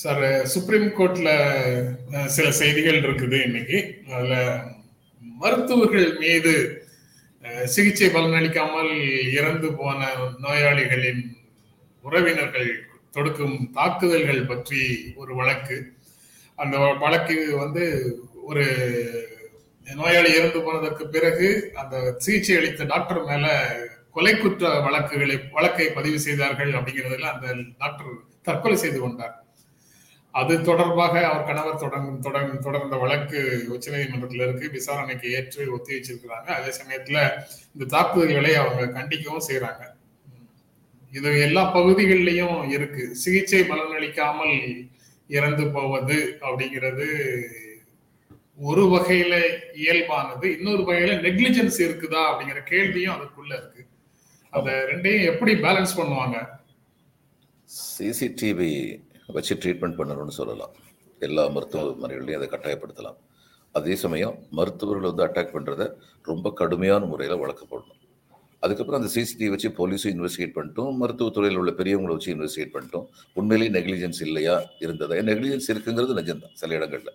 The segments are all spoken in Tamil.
சார் சுப்ரீம் கோர்ட்ல சில செய்திகள் இருக்குது இன்னைக்கு. அதுல மருத்துவர்கள் மீது சிகிச்சை பலனளிக்காமல் இறந்து போன நோயாளிகளின் உறவினர்கள் தொடுக்கும் தாக்குதல்கள் பற்றி ஒரு வழக்கு. அந்த வழக்கு வந்து ஒரு நோயாளி இறந்து போனதற்கு பிறகு அந்த சிகிச்சை அளித்த டாக்டர் மேல கொலை குற்ற வழக்குகளை வழக்கை பதிவு செய்தார்கள் அப்படிங்கிறதுல அந்த டாக்டர் தற்கொலை செய்து கொண்டார். அது தொடர்பாக அவர் கணவர் தொடர்ந்து தொடர்ந்து தொடர்ந்த வழக்கு உச்சநீதிமன்றத்தில் இருக்கு. விசாரணைக்கு ஏற்று ஒத்தி வச்சிருக்கிறாங்க. அதே சமயத்துல இந்த தாக்குதல்களை அவங்க கண்டிக்கவும் செய்யறாங்க இது எல்லா பகுதிகளிலையும் இருக்கு. சிகிச்சை பலனளிக்காமல் இறந்து போவது அப்படிங்கிறது ஒரு வகையில இயல்பானது. இன்னொரு வகையில நெக்லிஜென்ஸ் இருக்குதா அப்படிங்கிற கேள்வியும் அதுக்குள்ள இருக்கு. அந்த ரெண்டையும் எப்படி பேலன்ஸ் பண்ணுவாங்க? சிசிடிவி வச்சு ட்ரீட்மெண்ட் பண்ணணும்னு சொல்லலாம். எல்லா மருத்துவமனைகளையும் அதை கட்டாயப்படுத்தலாம். அதே சமயம் மருத்துவர்கள் வந்து அட்டாக் பண்ணுறத ரொம்ப கடுமையான முறையில் வழக்கப்படணும் அதுக்கப்புறம் அந்த சிசிடிவி வச்சு போலீஸும் இன்வெஸ்டிகேட் பண்ணிட்டோம் மருத்துவத்துறையில் உள்ள பெரியவங்களை வச்சு இன்வெஸ்டிகேட் பண்ணிட்டோம் உண்மையிலேயே நெக்லிஜென்ஸ் இல்லையா இருந்ததா? நெக்லிஜென்ஸ் இருக்குங்கிறது நிஜம்தான் சில இடங்களில்.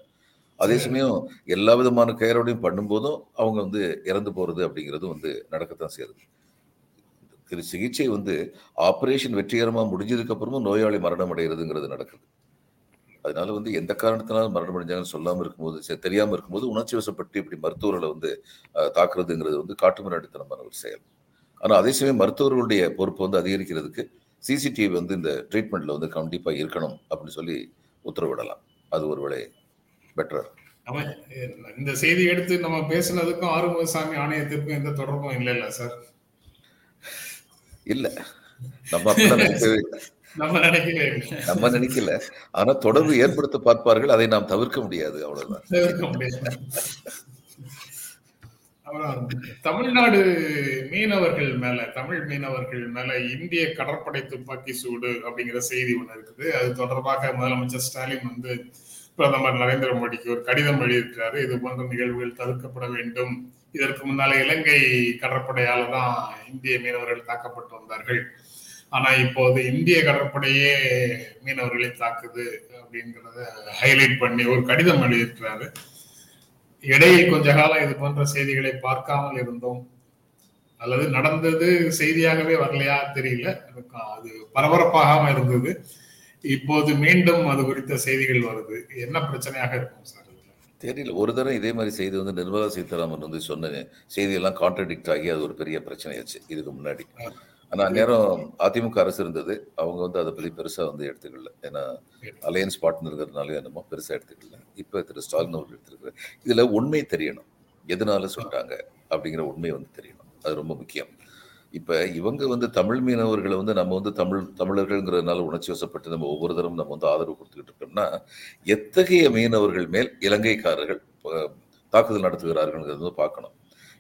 அதே சமயம் எல்லா விதமான கேரோடையும் பண்ணும்போதும் அவங்க வந்து இறந்து போகிறது அப்படிங்கிறது வந்து நடக்கத்தான் செய்யுது. இது சிகிச்சை வந்து ஆப்ரேஷன் வெற்றிகரமாக முடிஞ்சதுக்கு அப்புறமும் நோயாளி மரணம் அடைகிறதுங்கிறது நடக்குது. அதனால வந்து எந்த காரணத்தினாலும் மரணம் அடைஞ்சாங்கன்னு சொல்லாமல் இருக்கும்போது தெரியாமல் இருக்கும்போது உணர்ச்சி வசப்பட்டு இப்படி மருத்துவர்களை வந்து தாக்குறதுங்கிறது வந்து காட்டுமிராண்டித்தனமான ஒரு செயல். ஆனால் அதே சமயம் மருத்துவர்களுடைய பொறுப்பு வந்து அதிகரிக்கிறதுக்கு சிசிடிவி வந்து இந்த ட்ரீட்மெண்ட்ல வந்து கண்டிப்பாக இருக்கணும் அப்படின்னு சொல்லி உத்தரவிடலாம். அது ஒருவேளை பெட்டர் இந்த செய்தி எடுத்து நம்ம பேசுனதுக்கும் ஆறுமுகசாமி ஆணையத்திற்கும் எந்த தொடர்பும் இல்லை இல்லை சார். இல்லை. நம்ம. நம்ம நினைக்கல. ஆனா தொடர்பு ஏற்படுத்த பார்ப்பார்கள். அதை நாம் தவிர்க்க முடியாது. அவ்வளவுதான். தமிழ்நாடு மீனவர்கள் மேல தமிழ் மீனவர்கள் மேல இந்திய கடற்படை துப்பாக்கி சூடு அப்படிங்கிற செய்தி ஒண்ணு இருக்குது. அது தொடர்பாக முதலமைச்சர் ஸ்டாலின் வந்து பிரதமர் நரேந்திர மோடிக்கு ஒரு கடிதம் எழுதியிருக்கிறாரு. இது போன்ற நிகழ்வுகள் தவிர்க்கப்பட வேண்டும். இதற்கு முன்னால இலங்கை கடற்படையால தான் இந்திய மீனவர்கள் தாக்கப்பட்டு வந்தார்கள். ஆனா இப்போது இந்திய கடற்படையே மீனவர்களை தாக்குது அப்படிங்கிறத ஹைலைட் பண்ணி ஒரு கடிதம் எழுதியிருக்கிறாரு. இடையில் கொஞ்ச காலம் இது போன்ற செய்திகளை பார்க்காமல் இருந்தோம். அல்லது நடந்தது செய்தியாகவே வரலையா தெரியல. அது பரபரப்பாகாம இருந்தது. இப்போது மீண்டும் அது குறித்த செய்திகள் வருது. என்ன பிரச்சனையாக இருக்கும் சார்? தெரியல. ஒரு தடவை இதே மாதிரி செய்தி வந்து நிர்மலா சீதாராமன் வந்து சொன்ன செய்தியெல்லாம் கான்ட்ரடிக்ட் ஆகி அது ஒரு பெரிய பிரச்சனையாச்சு இதுக்கு முன்னாடி. ஆனா அந்நேரம் அதிமுக அரசு இருந்தது. அவங்க வந்து அதை பத்தி பெருசா வந்து எடுத்துக்கல. ஏன்னா அலையன்ஸ் பார்ட்னருங்கிறதுனால என்னமோ பெருசா எடுத்துக்கல. இப்ப திரு ஸ்டாலின் அவர்கள் எடுத்துருக்காரு இதுல உண்மை தெரியணும். எதனால சொல்லிட்டாங்க அப்படிங்கிற உண்மை வந்து தெரியணும். அது ரொம்ப முக்கியம். இப்போ இவங்க வந்து தமிழ் மீனவர்களை வந்து நம்ம வந்து தமிழ் தமிழர்கள்ங்கிறதுனால உணர்ச்சி வசப்பட்டு நம்ம ஒவ்வொரு தரம் நம்ம வந்து ஆதரவு கொடுத்துக்கிட்டு இருக்கோம்னா எத்தகைய மீனவர்கள் மேல் இலங்கைக்காரர்கள் தாக்குதல் நடத்துகிறார்கள்ங்கிறது வந்து பார்க்கணும்.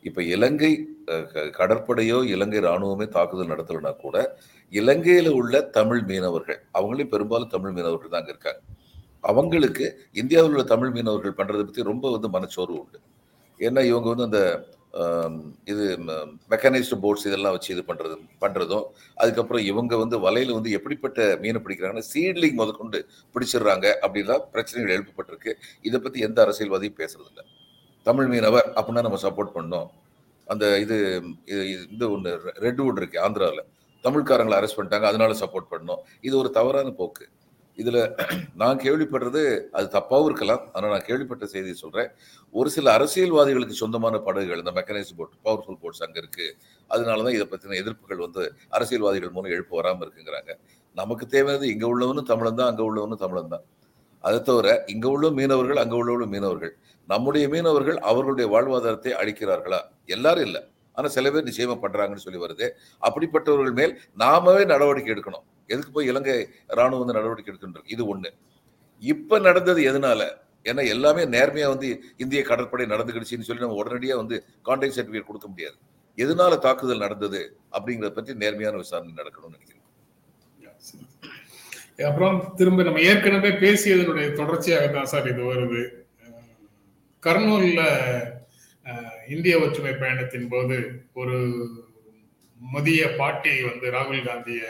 இப்போ இலங்கை க- கடற்படையோ இலங்கை ராணுவமே தாக்குதல் நடத்தலைன்னா கூட இலங்கையில் உள்ள தமிழ் மீனவர்கள் அவங்களே பெரும்பாலும் தமிழ் மீனவர்கள் தான் அங்கே இருக்காங்க. அவங்களுக்கு இந்தியாவில் உள்ள தமிழ் மீனவர்கள் பண்ணுறதை பற்றி ரொம்ப வந்து மனச்சோர்வு உண்டு. ஏன்னா இவங்க வந்து அந்த இது மெக்கானைஸ்டு போட்ஸ் இதெல்லாம் வச்சு இது பண்ணுறது பண்ணுறதும் அதுக்கப்புறம் இவங்க வந்து வலையில் வந்து எப்படிப்பட்ட மீனை பிடிக்கிறாங்கன்னா சீட்லிங் முதற்கொண்டு பிடிச்சிடுறாங்க அப்படிலாம் பிரச்சனைகள் எழுப்பப்பட்டிருக்கு. இதை பற்றி எந்த அரசியல்வாதியும் பேசுறது தமிழ் மீனவர் அப்படின்னா நம்ம சப்போர்ட் பண்ணோம். அந்த இது இது இது- இந்த ஒன்று ரெட்வுட் இருக்கு ஆந்திராவில் தமிழ்காரங்களை அரெஸ்ட் பண்ணிட்டாங்க அதனால சப்போர்ட் பண்ணோம். இது ஒரு தவறான போக்கு. இதில் நான் கேள்விப்படுறது அது தப்பாகவும் இருக்கலாம். ஆனால் நான் கேள்விப்பட்ட செய்தியை சொல்கிறேன் ஒரு சில அரசியல்வாதிகளுக்கு சொந்தமான படகுகள் இந்த மெக்கனைஸ் போட் பவர்ஃபுல் போட்ஸ் அங்கே இருக்குது அதனால தான் இதை பற்றின எதிர்ப்புகள் வந்து அரசியல்வாதிகள் மூலம் எழுப்பு வராமல் இருக்குங்கிறாங்க. நமக்கு தேவையானது இங்கே உள்ளவனும் தமிழன் தான் அங்கே உள்ளவனும் தமிழன் தான். அதை தவிர இங்கே உள்ள மீனவர்கள் அங்கே உள்ளவர்களும் மீனவர்கள். நம்முடைய மீனவர்கள் அவர்களுடைய வாழ்வாதாரத்தை அழிக்கிறார்களா? எல்லாரும் இல்லை. ஆனா சில பேர் நிச்சயமாக பண்றாங்கன்னு சொல்லி வருது. அப்படிப்பட்டவர்கள் மேல் நாமவே நடவடிக்கை எடுக்கணும். எதுக்கு போய் இலங்கை ராணுவம் வந்து நடவடிக்கை எடுக்கின்றது? இது ஒண்ணு. இப்ப நடந்தது எதனால? ஏன்னா எல்லாமே நேர்மையா வந்து இந்திய கடற்படை நடந்துக்கிடுச்சின்னு சொல்லி நம்ம உடனடியா வந்து கான்டாக்ட் சர்டிஃபிகேட் கொடுக்க முடியாது. எதனால தாக்குதல் நடந்தது அப்படிங்கிறத பற்றி நேர்மையான விசாரணை நடக்கணும்னு நினைக்கிறேன். அப்புறம் திரும்ப நம்ம ஏற்கனவே பேசியதனுடைய தொடர்ச்சியாக தான் சார் இது வருது. அஹ் கர்னூல்ல இந்திய ஒற்றுமை பயணத்தின் போது ஒரு முதிய பாட்டி வந்து ராகுல் காந்திய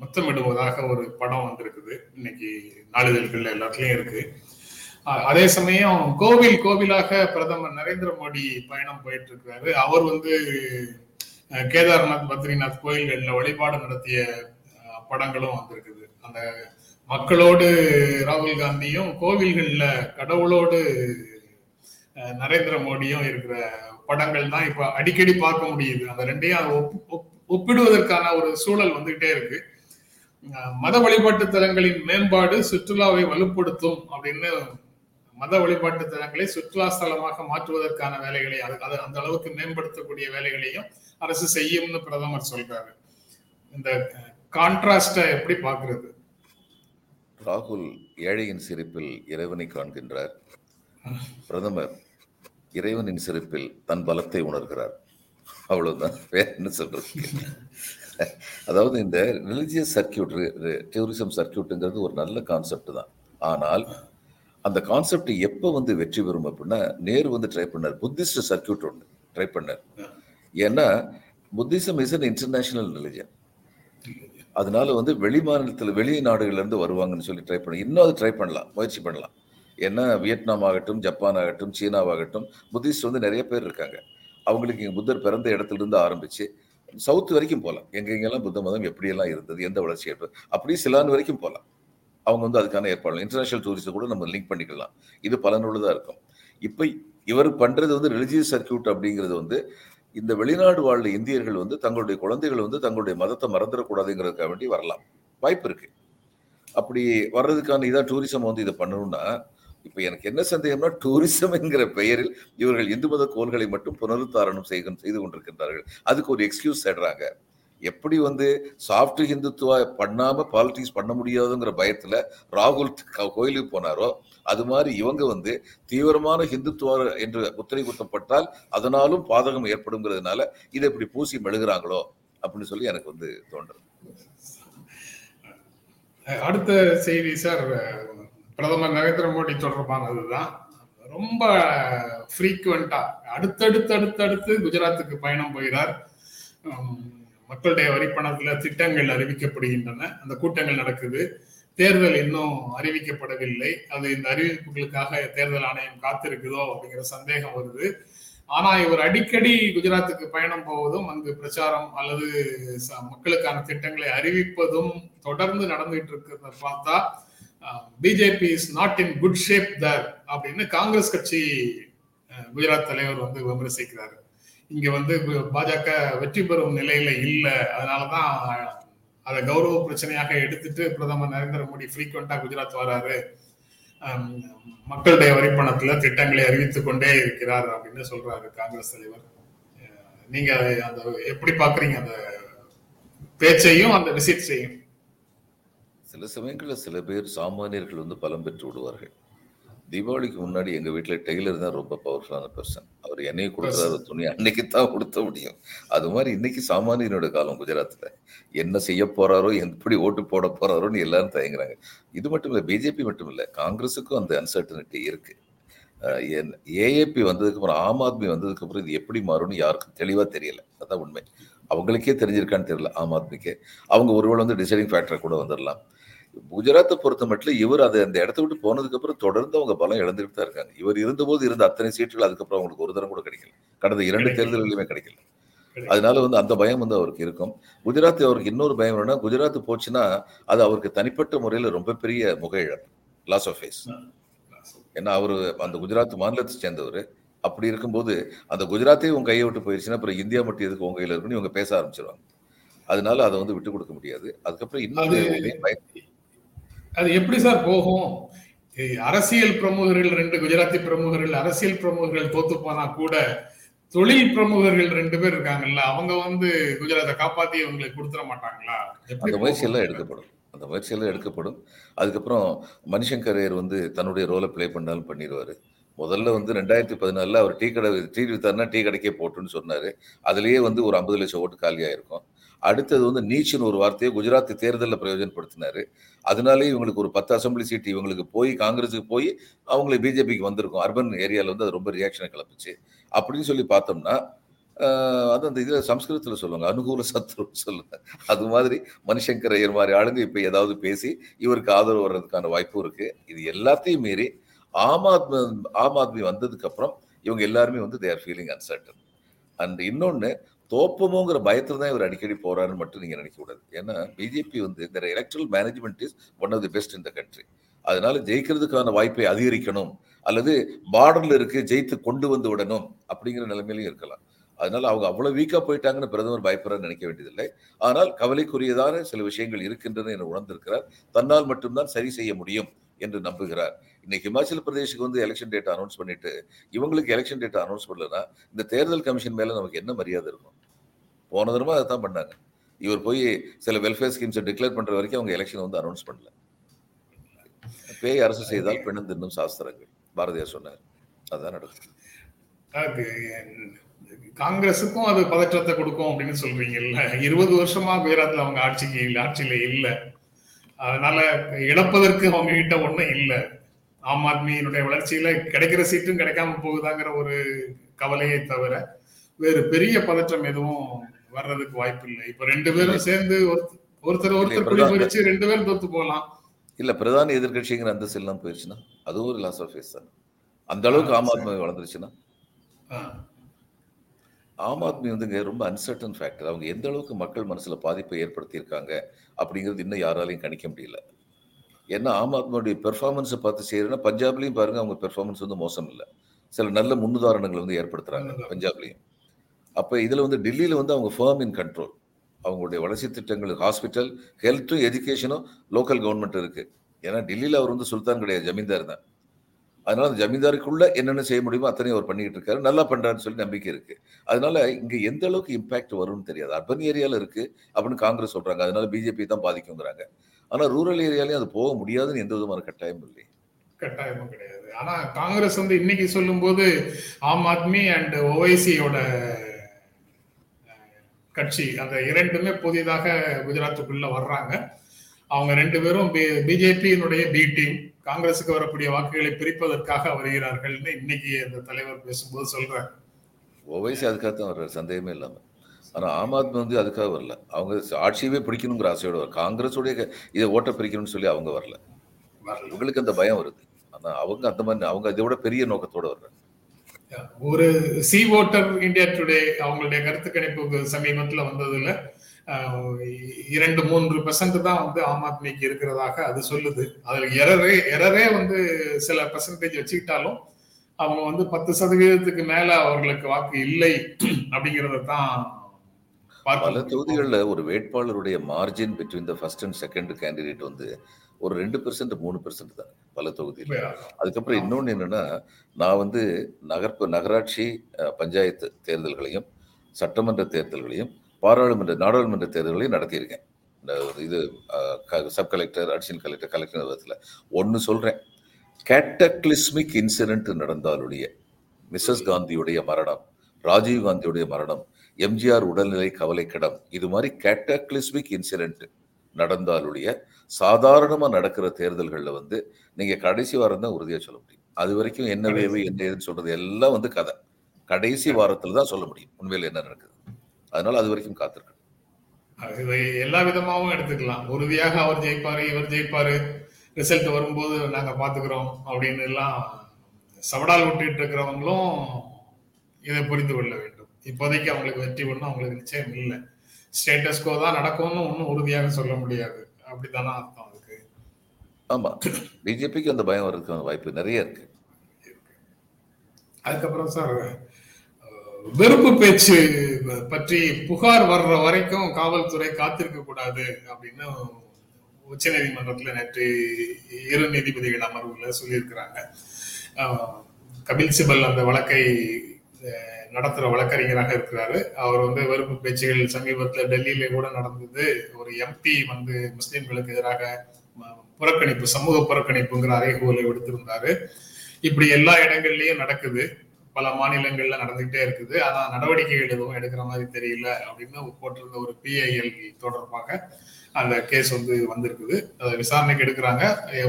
முத்தமிடுவதாக ஒரு படம் வந்திருக்குது. இன்னைக்கு நாளிதழ்களில் எல்லாத்துலயும் இருக்கு. அதே சமயம் கோவில் கோவிலாக பிரதமர் நரேந்திர மோடி பயணம் போயிட்டு இருக்கிறாரு அவர் வந்து கேதார்நாத் பத்ரிநாத் கோயில்களில் வழிபாடு நடத்திய படங்களும் வந்திருக்குது. அந்த மக்களோடு ராகுல் காந்தியும் கோவில்களில் கடவுளோடு நரேந்திர மோடியும் இருக்கிற படங்கள் தான் இப்ப அடிக்கடி பார்க்க முடியுது. அந்த ரெண்டையும் ஒப்- ஒப்- ஒப்பிடுவதற்கான ஒரு சூழல் வந்துகிட்டே இருக்கு. மத வழிபாட்டு தலங்களின் மேம்பாடு சுற்றுலாவை வலுப்படுத்தும் அப்படின்னு மத வழிபாட்டு தலங்களை சுற்றுலா ஸ்தலமாக மாற்றுவதற்கான வேலைகளை அது அது அந்த அளவுக்கு மேம்படுத்தக்கூடிய வேலைகளையும் அரசு செய்யும்னு பிரதமர் சொல்றாரு. இந்த கான்ட்ராஸ்ட எப்படி பாக்குறது ராகுல் ஏழையின் சிரிப்பில் இறைவனை காண்கின்றார். பிரதமர் இறைவனின் சிறப்பில் தன் பலத்தை உணர்கிறார். அவ்வளவுதான். வேற என்ன சொல்றது? அதாவது இந்த ரிலிஜியஸ் சர்க்கியூட் டூரிசம் சர்க்கியூட்டுங்கிறது ஒரு நல்ல கான்செப்ட் தான். ஆனால் அந்த கான்செப்ட் எப்போ வந்து வெற்றி பெறும் அப்படின்னா நேரு வந்து ட்ரை பண்ணார். புத்திஸ்ட் சர்க்கியூட் ஒன்று ட்ரை பண்ணார். ஏன்னா Buddhism is an international religion அதனால வந்து வெளி மாநிலத்தில் வெளி நாடுகள்லேருந்து வருவாங்கன்னு சொல்லி ட்ரை பண்ண இன்னும் அது ட்ரை பண்ணலாம் முயற்சி பண்ணலாம். ஏன்னா வியட்நாம் ஆகட்டும் ஜப்பான் ஆகட்டும் சீனாவாகட்டும் புத்திஸ்ட் வந்து நிறைய பேர் இருக்காங்க. அவங்களுக்கு இங்கே புத்தர் பிறந்த இடத்துலேருந்து ஆரம்பித்து சவுத் வரைக்கும் போகலாம் எங்கெங்கெல்லாம் புத்த மதம் எப்படியெல்லாம் இருந்தது எந்த வளர்ச்சி ஏற்பது அப்படியே சிலான் வரைக்கும் போகலாம் அவங்க வந்து அதுக்கான ஏற்பாடு இன்டர்நேஷனல் டூரிஸ்ட் கூட நம்ம லிங்க் பண்ணிக்கலாம். இது பலனுள்ளதாக இருக்கும். இப்போ இவர் பண்ணுறது வந்து ரிலிஜியஸ் சர்க்கியூட் அப்படிங்கிறது வந்து இந்த வெளிநாடு வாழ்ந்த இந்தியர்கள் வந்து தங்களுடைய குழந்தைகள் வந்து தங்களுடைய மதத்தை மறந்துடக்கூடாதுங்கிறதுக்காக வேண்டி வரலாம். வாய்ப்பு இருக்குது அப்படி வர்றதுக்கான இதான் டூரிசம் வந்து இதை பண்ணணும்னா இப்போ எனக்கு என்ன சந்தேகம்னா டூரிசம் என்கிற பெயரில் இவர்கள் இந்து மத கோள்களை மட்டும் புனருத்தாரணம் செய்து செய்து கொண்டிருக்கின்றார்கள். அதுக்கு ஒரு எக்ஸ்கியூஸ் தேடுறாங்க. எப்படி வந்து சாஃப்ட் ஹிந்துத்துவா பண்ணாமல் பாலிடிக்ஸ் பண்ண முடியாதுங்கிற பயத்தில் ராகுல் கோயிலுக்கு போனாரோ அது மாதிரி இவங்க வந்து தீவிரமான ஹிந்துத்துவா என்று முத்திரை குத்தப்பட்டால் அதனாலும் பாதகம் ஏற்படுங்கிறதுனால இதை இப்படி பூசி மெழுகுறாங்களோ அப்படின்னு சொல்லி எனக்கு வந்து தோன்றுது. அடுத்த செய்தி சார் பிரதமர் நரேந்திர மோடி தொடர்பானதுதான் ரொம்ப ஃப்ரீக்குவெண்டா அடுத்தடுத்து அடுத்தடுத்து குஜராத்துக்கு பயணம் போகிறார். மக்களுடைய வரிப்பணத்துல திட்டங்கள் அறிவிக்கப்படுகின்றன. அந்த கூட்டங்கள் நடக்குது. தேர்தல் இன்னும் அறிவிக்கப்படவில்லை. அது இந்த அறிவிப்புகளுக்காக தேர்தல் ஆணையம் காத்திருக்குதோ அப்படிங்கிற சந்தேகம் வருது. ஆனா இவர் அடிக்கடி குஜராத்துக்கு பயணம் போவதும் அங்கு பிரச்சாரம் அல்லது ச- மக்களுக்கான திட்டங்களை அறிவிப்பதும் தொடர்ந்து நடந்துகிட்டு இருக்கிறத பார்த்தா BJP is not in good shape தர் அப்படின்னு காங்கிரஸ் கட்சி குஜராத் தலைவர் வந்து விமர்சிக்கிறாரு. இங்க வந்து கு- பாஜக வெற்றி பெறும் நிலையில இல்லை. அதனாலதான் அதை கௌரவ பிரச்சனையாக எடுத்துட்டு பிரதமர் நரேந்திர மோடி ஃப்ரீக்வெண்டா குஜராத் வராரு. மக்களுடைய வரிப்பணத்துல திட்டங்களை அறிவித்துக் கொண்டே இருக்கிறார் அப்படின்னு சொல்றாரு காங்கிரஸ் தலைவர். அஹ், நீங்க அந்த எப்படி பாக்குறீங்க அந்த பேச்சையும் அந்த விசிட் செய்யும் சில சமயங்களில் சில பேர் சாமானியர்கள் வந்து பலம் பெற்று விடுவார்கள். தீபாவளிக்கு முன்னாடி எங்க வீட்டில் டெய்லர் தான் ரொம்ப பவர்ஃபுல்லான பர்சன் அவர் என்னைக்கு கொடுக்குறாரு துணி அன்னைக்கு தான் உடுத்த முடியும். அது மாதிரி இன்னைக்கு சாமானியனோட காலம் குஜராத்தில் என்ன செய்ய போறாரோ எப்படி ஓட்டு போட போறாரோன்னு எல்லாரும் தயங்குறாங்க. இது மட்டும் இல்லை பிஜேபி மட்டும் இல்லை காங்கிரஸுக்கும் அந்த அன்சர்டனிட்டி இருக்கு. ஏஏபி வந்ததுக்கு அப்புறம் ஆம் ஆத்மி வந்ததுக்கு அப்புறம் இது எப்படி மாறும்னு யாருக்கும் தெளிவா தெரியல. அதான் உண்மை. அவங்களுக்கே தெரிஞ்சிருக்கான்னு தெரியல ஆம் ஆத்மிக்கே. அவங்க ஒருவேளை வந்து டிசைடிங் ஃபேக்டரை கூட வந்துடலாம் குஜராத்தை பொறுத்த மட்டும் இவர் அதை அந்த இடத்த விட்டு போனதுக்கு அப்புறம் தொடர்ந்து அவங்க பலம் இழந்துகிட்டு தான் இருக்காங்க. இவர் இருந்தபோது இருந்த அத்தனை சீட்டுகள் அதுக்கப்புறம் அவங்களுக்கு ஒரு தரம் கூட கிடைக்கல. கடந்த இரண்டு கிடைக்கல. தேர்தல்களுமே கிடைக்கல. அதனால வந்து அந்த பயம் வந்து அவருக்கு இருக்கும். குஜராத் அவருக்கு இன்னொரு பயம் என்னன்னா குஜராத் போச்சுன்னா அது அவருக்கு தனிப்பட்ட முறையில் ரொம்ப பெரிய முக இழப்பு லாஸ் ஆஃப் ஃபேஸ் ஏன்னா அவர் அந்த குஜராத் மாநிலத்தை சேர்ந்தவர். அப்படி இருக்கும்போது அந்த குஜராத்தே உங்க கையை விட்டு போயிடுச்சுன்னா அப்புறம் இந்தியா மட்டும் எதுக்கு உங்க கையில இருக்குன்னு இவங்க பேச ஆரம்பிச்சிருவாங்க. அதனால அதை வந்து விட்டு கொடுக்க முடியாது. அதுக்கப்புறம் இன்னொரு அது- எப்படி சார் போகும்? அரசியல் பிரமுகர்கள் ரெண்டு குஜராத்தி பிரமுகர்கள் அரசியல் பிரமுகர்கள் தோத்து போனா கூட தொழில் பிரமுகர்கள் ரெண்டு பேர் இருக்காங்கல்ல அவங்க வந்து குஜராத்தை காப்பாத்தி இவங்களுக்கு கொடுத்துட மாட்டாங்களா? அந்த முயற்சி போகும்? எல்லாம் எடுக்கப்படும். அந்த முயற்சியெல்லாம் எடுக்கப்படும். அதுக்கப்புறம் மணிசங்கரையர் வந்து தன்னுடைய ரோலை ப்ளே பண்ணாலும் பண்ணிடுவார். முதல்ல வந்து ரெண்டாயிரத்தி பதினாலில் அவர் டீ கடை டீ வித்தாருன்னா டீ கடைக்கே போட்டுன்னு சொன்னார். அதுலேயே வந்து ஒரு ஐம்பது லட்சம் ஓட்டு காலியாக இருக்கும் அடுத்தது வந்து நீச்சுன்னு ஒரு வார்த்தையை குஜராத் தேர்தலில் பிரயோஜனப்படுத்தினாரு. அதனாலே இவங்களுக்கு ஒரு பத்து அசம்பிளி சீட்டு இவங்களுக்கு போய் காங்கிரஸுக்கு போய் அவங்களுக்கு பிஜேபிக்கு வந்திருக்கும். அர்பன் ஏரியாவில் வந்து அது ரொம்ப ரியாக்ஷனை கிளப்பிச்சு. அப்படின்னு சொல்லி பார்த்தோம்னா அது அந்த இதில் சம்ஸ்கிருதத்தில் சொல்லுவாங்க அனுகூல சத்துரு சொல்லுங்க அது மாதிரி மணிசங்கர் ஐயர் மாதிரி ஆளுங்க இப்போ ஏதாவது பேசி இவருக்கு ஆதரவு வர்றதுக்கான வாய்ப்பும் இருக்குது இது எல்லாத்தையும் மீறி ஆம் ஆத்மி ஆம் ஆத்மி வந்ததுக்கப்புறம் இவங்க எல்லாருமே வந்து தேர் ஃபீலிங் அன்சர்டன் அண்ட் இன்னொன்று தோப்பமோங்கிற பயத்தில் தான் இவர் அடிக்கடி போறாருன்னு மட்டும் நீங்கள் நினைக்கக்கூடாது. ஏன்னா பிஜேபி வந்து இந்த electoral management is one of the best in the country அதனால ஜெயிக்கிறதுக்கான வாய்ப்பை அதிகரிக்கணும். அல்லது பார்டர்ல இருக்கு ஜெயித்து கொண்டு வந்து விடணும் அப்படிங்கிற நிலைமையிலையும் இருக்கலாம். அதனால அவங்க அவ்வளவு வீக்கா போயிட்டாங்கன்னு பிரதமர் பயப்பட நினைக்க வேண்டியதில்லை. ஆனால் கவலைக்குரியதான சில விஷயங்கள் இருக்கின்றன என உணர்ந்திருக்கிறார். தன்னால் மட்டும்தான் சரி செய்ய முடியும். என்று நம்புகிறார். இன்னைக்கு இமாச்சல பிரதேசுக்கு வந்து எலெக்ஷன் டேட் அனௌன்ஸ் பண்ணிட்டு இவங்களுக்கு எலெக்ஷன் டேட் அனௌன்ஸ் பண்ணலன்னா இந்த தேர்தல் கமிஷன் மேல நமக்கு என்ன மரியாதை இருக்கும்? போன தடவை அதை தான் பண்ணாங்க. இவர் போய் சில வெல்ஃபேர் ஸ்கீம்ஸை டிக்ளேர் பண்ற வரைக்கும் அவங்க எலெக்ஷன் வந்து அனௌன்ஸ் பண்ணல. பேய் அரசு செய்தால் பெண்ணும் தின்னும் சாஸ்திரங்கள். பாரதியார் சொன்னார். அதுதான் நடக்கும் காங்கிரஸுக்கும் அது பதற்றத்தை கொடுக்கும் அப்படின்னு சொல்றீங்கல்ல. இருபது வருஷமா குஜராத்ல அவங்க ஆட்சிக்கு இல்லை ஆட்சியில இல்லை. அதனால இழப்பதற்கு அவங்க கிட்ட ஒண்ணும் இல்ல. ஆம் ஆத்மியினுடைய வளர்ச்சியில கிடைக்கிற சீட்டும் கிடைக்காம போகுதாங்கிற ஒரு கவலையை தவிர வேறு பெரிய பதற்றம் எதுவும் வர்றதுக்கு வாய்ப்பு இல்லை இப்ப ரெண்டு பேரும் சேர்ந்து ஒருத்தர் ஒருத்தர் ஒருத்தர் குழி பறிச்சு ரெண்டு பேரும் தோத்து போகலாம். இல்ல பிரதான எதிர்கட்சிங்கிற அந்தஸ்து எல்லாம் போயிடுச்சுன்னா அதுவும் ஒரு லாஸ் ஆஃப் ஃபேஸ் தானே. அந்த அளவுக்கு ஆம் ஆத்மி வளர்ந்துருச்சுன்னா? ஆம் ஆத்மி வந்துங்க ரொம்ப அன்சர்டன் ஃபேக்டர் அவங்க எந்த அளவுக்கு மக்கள் மனசுல பாதிப்பை ஏற்படுத்தியிருக்காங்க அப்படிங்கிறது இன்னும் யாராலையும் கணிக்க முடியல. ஏன்னா ஆம் ஆத்மியோடைய பெர்ஃபார்மன்ஸை பார்த்து செய்யறதுன்னா பஞ்சாப்லயும் பாருங்க அவங்க பெர்ஃபார்மன்ஸ் வந்து மோசம் இல்லை. சில நல்ல முன்னுதாரணங்கள் வந்து ஏற்படுத்துறாங்க பஞ்சாப்லயும். அப்ப இதுல வந்து டெல்லியில வந்து அவங்க ஃபேர்ம் இன் கண்ட்ரோல் அவங்களுடைய வளர்ச்சி திட்டங்கள் ஹாஸ்பிட்டல் ஹெல்த்தும் எஜுகேஷனும் லோக்கல் கவர்மெண்ட் இருக்கு. ஏன்னா டெல்லியில அவர் வந்து சுல்தான் கிடையாது ஜமீன்தார் தான். அதனால அந்த ஜமீன்தாருக்குள்ள என்னென்ன செய்ய முடியுமோ அத்தனையும் அவர் பண்ணிக்கிட்டு இருக்காரு. நல்லா பண்றாருன்னு சொல்லி நம்பிக்கை இருக்கு. அதனால இங்க எந்த அளவுக்கு இம்பாக்ட் வரும்னு தெரியாது. அர்பன் ஏரியால இருக்கு அப்படின்னு காங்கிரஸ் சொல்றாங்க. அதனால பிஜேபி தான் பாதிக்குங்கிறாங்க. ஆனா ரூரல் ஏரியாலையும் அது போக முடியாதுன்னு எந்த விதமான கட்டாயமும் இல்லை கட்டாயமும் கிடையாது. ஆனா காங்கிரஸ் வந்து இன்னைக்கு சொல்லும்போது ஆம் ஆத்மி அண்ட் ஓவைசியோட கட்சி அந்த இரண்டுமே புதிதாக குஜராத்துக்குள்ள வர்றாங்க. அவங்க ரெண்டு பேரும் பிஜேபியினுடைய பி டீம் காங்கிரஸுக்கு வரக்கூடிய வாக்குகளை பிரிப்பதற்காக வருகிறார்கள்னு இன்னைக்கு அந்த தலைவர் பேசும்போது சொல்றாரு. ஓவைசி அதுக்காக தான் வர்றாரு சந்தேகமே இல்லாம. ஆனா ஆம் ஆத்மி வந்து அதுக்காக வரல. அவங்க ஆட்சியவே பிடிக்கணுங்கிற ஆசையோட வர காங்கிரஸோடைய இதை ஓட்ட பிரிக்கணும்னு சொல்லி அவங்க வரல. இவங்களுக்கு அந்த பயம் வருது. ஆனா அவங்க அந்த மாதிரி அவங்க இதை விட பெரிய நோக்கத்தோட வர்றாங்க. ஒரு சி ஓட்டர் இந்தியா டுடே அவங்களுடைய கருத்து கணிப்புக்கு சமீபத்துல வந்ததுல இரண்டு மூன்று பெர்சன்ட் தான் வந்து ஆம் ஆத்மிக்கு இருக்கிறதாக அது சொல்லுது. அதுல எரரே எரரே வந்து சில பெர்சன்டேஜ் வச்சுக்கிட்டாலும் அவங்க வந்து பத்து சதவீதத்துக்கு மேல அவர்களுக்கு வாக்கு இல்லை அப்படிங்கறத தான் பல. தொகுதிகளில் ஒரு வேட்பாளருடைய margin between the first and second candidate வந்து ஒரு ரெண்டு பெர்சென்ட் மூணு பெர்சென்ட் தான் பல தொகுதியில். அதுக்கப்புறம் இன்னொன்று என்னன்னா நான் வந்து நகர்ப்பு நகராட்சி பஞ்சாயத்து தேர்தல்களையும் சட்டமன்ற தேர்தல்களையும் பாராளுமன்ற நாடாளுமன்ற தேர்தல்களையும் நடத்தியிருக்கேன். இது sub collector additional collector collector விதத்தில் ஒன்று சொல்கிறேன் கேட்டக்லிஸ்மிக் இன்சிடென்ட் நடந்தாலுடைய மிஸ்ஸஸ் காந்தியுடைய மரணம் ராஜீவ் காந்தியுடைய மரணம் எம்ஜிஆர் உடல்நிலை கவலைக்கிடம் இது மாதிரி கேட்டக்லிஸ்மிக் இன்சிடென்ட் நடந்தாலுடைய சாதாரணமா நடக்கிற தேர்தல்கள்ல வந்து நீங்க கடைசி வாரம் தான் உறுதியா சொல்ல முடியும். அது வரைக்கும் என்ன வேவு என்ன ஏதுன்னு சொல்றது எல்லாம் வந்து கதை. கடைசி வாரத்துல தான் சொல்ல முடியும். உண்மையில என்ன நடக்குது அதனால அது வரைக்கும் காத்திருக்கணும். இதை எல்லா விதமாவும் எடுத்துக்கலாம். உறுதியாக அவர் ஜெயிப்பாரு இவர் ஜெயிப்பாரு. ரிசல்ட் வரும்போது நாங்க பாத்துக்கிறோம் அப்படின்னு எல்லாம் சவடால் விட்டுட்டு இருக்கிறவங்களும் இதை புரிந்து கொள்ள வேண்டும். இப்போதைக்கு அவங்களுக்கு வெற்றி ஒன்றும் அவங்களுக்கு நிச்சயம் இல்லை. ஸ்டேட்டஸ்கோ தான் நடக்கும்னு ஒன்றும் உறுதியாக சொல்ல முடியாது. அப்படித்தானே அர்த்தம் அதுக்கு? ஆமா. பிஜேபிக்கு அந்த பயம் வர்றதுக்கான வாய்ப்பு நிறைய இருக்கு. அதுக்கப்புறம் சார் வெறுப்பு பேச்சு பற்றி புகார் வர்ற வரைக்கும் காவல்துறை காத்திருக்க கூடாது அப்படின்னு உச்ச நீதிமன்றத்துல நேற்று இரு நீதிபதிகள் அமர்வுல சொல்லியிருக்கிறாங்க. கபில் சிபல் அந்த வழக்கை நடத்துற வழக்கறிஞராக இருக்கிறாரு. அவர் வந்து வெறுப்பு பேச்சுகள் சமீபத்தில் டெல்லியில கூட நடந்தது. ஒரு எம்பி வந்து முஸ்லிம்களுக்கு எதிராக புறக்கணிப்பு சமூக புறக்கணிப்புங்கிற அறைகூலை விடுத்திருந்தாரு. இப்படி எல்லா இடங்கள்லயும் நடக்குது. பல மாநிலங்கள்ல நடந்துகிட்டே இருக்குது. ஆனா நடவடிக்கைகள் எதுவும் எடுக்கிற மாதிரி தெரியல அப்படின்னு போட்டிருந்த ஒரு பிஐஎல் தொடர்பாக அந்த கேஸ் வந்து வந்திருக்குது. அதை விசாரணைக்கு எடுக்கிறாங்க.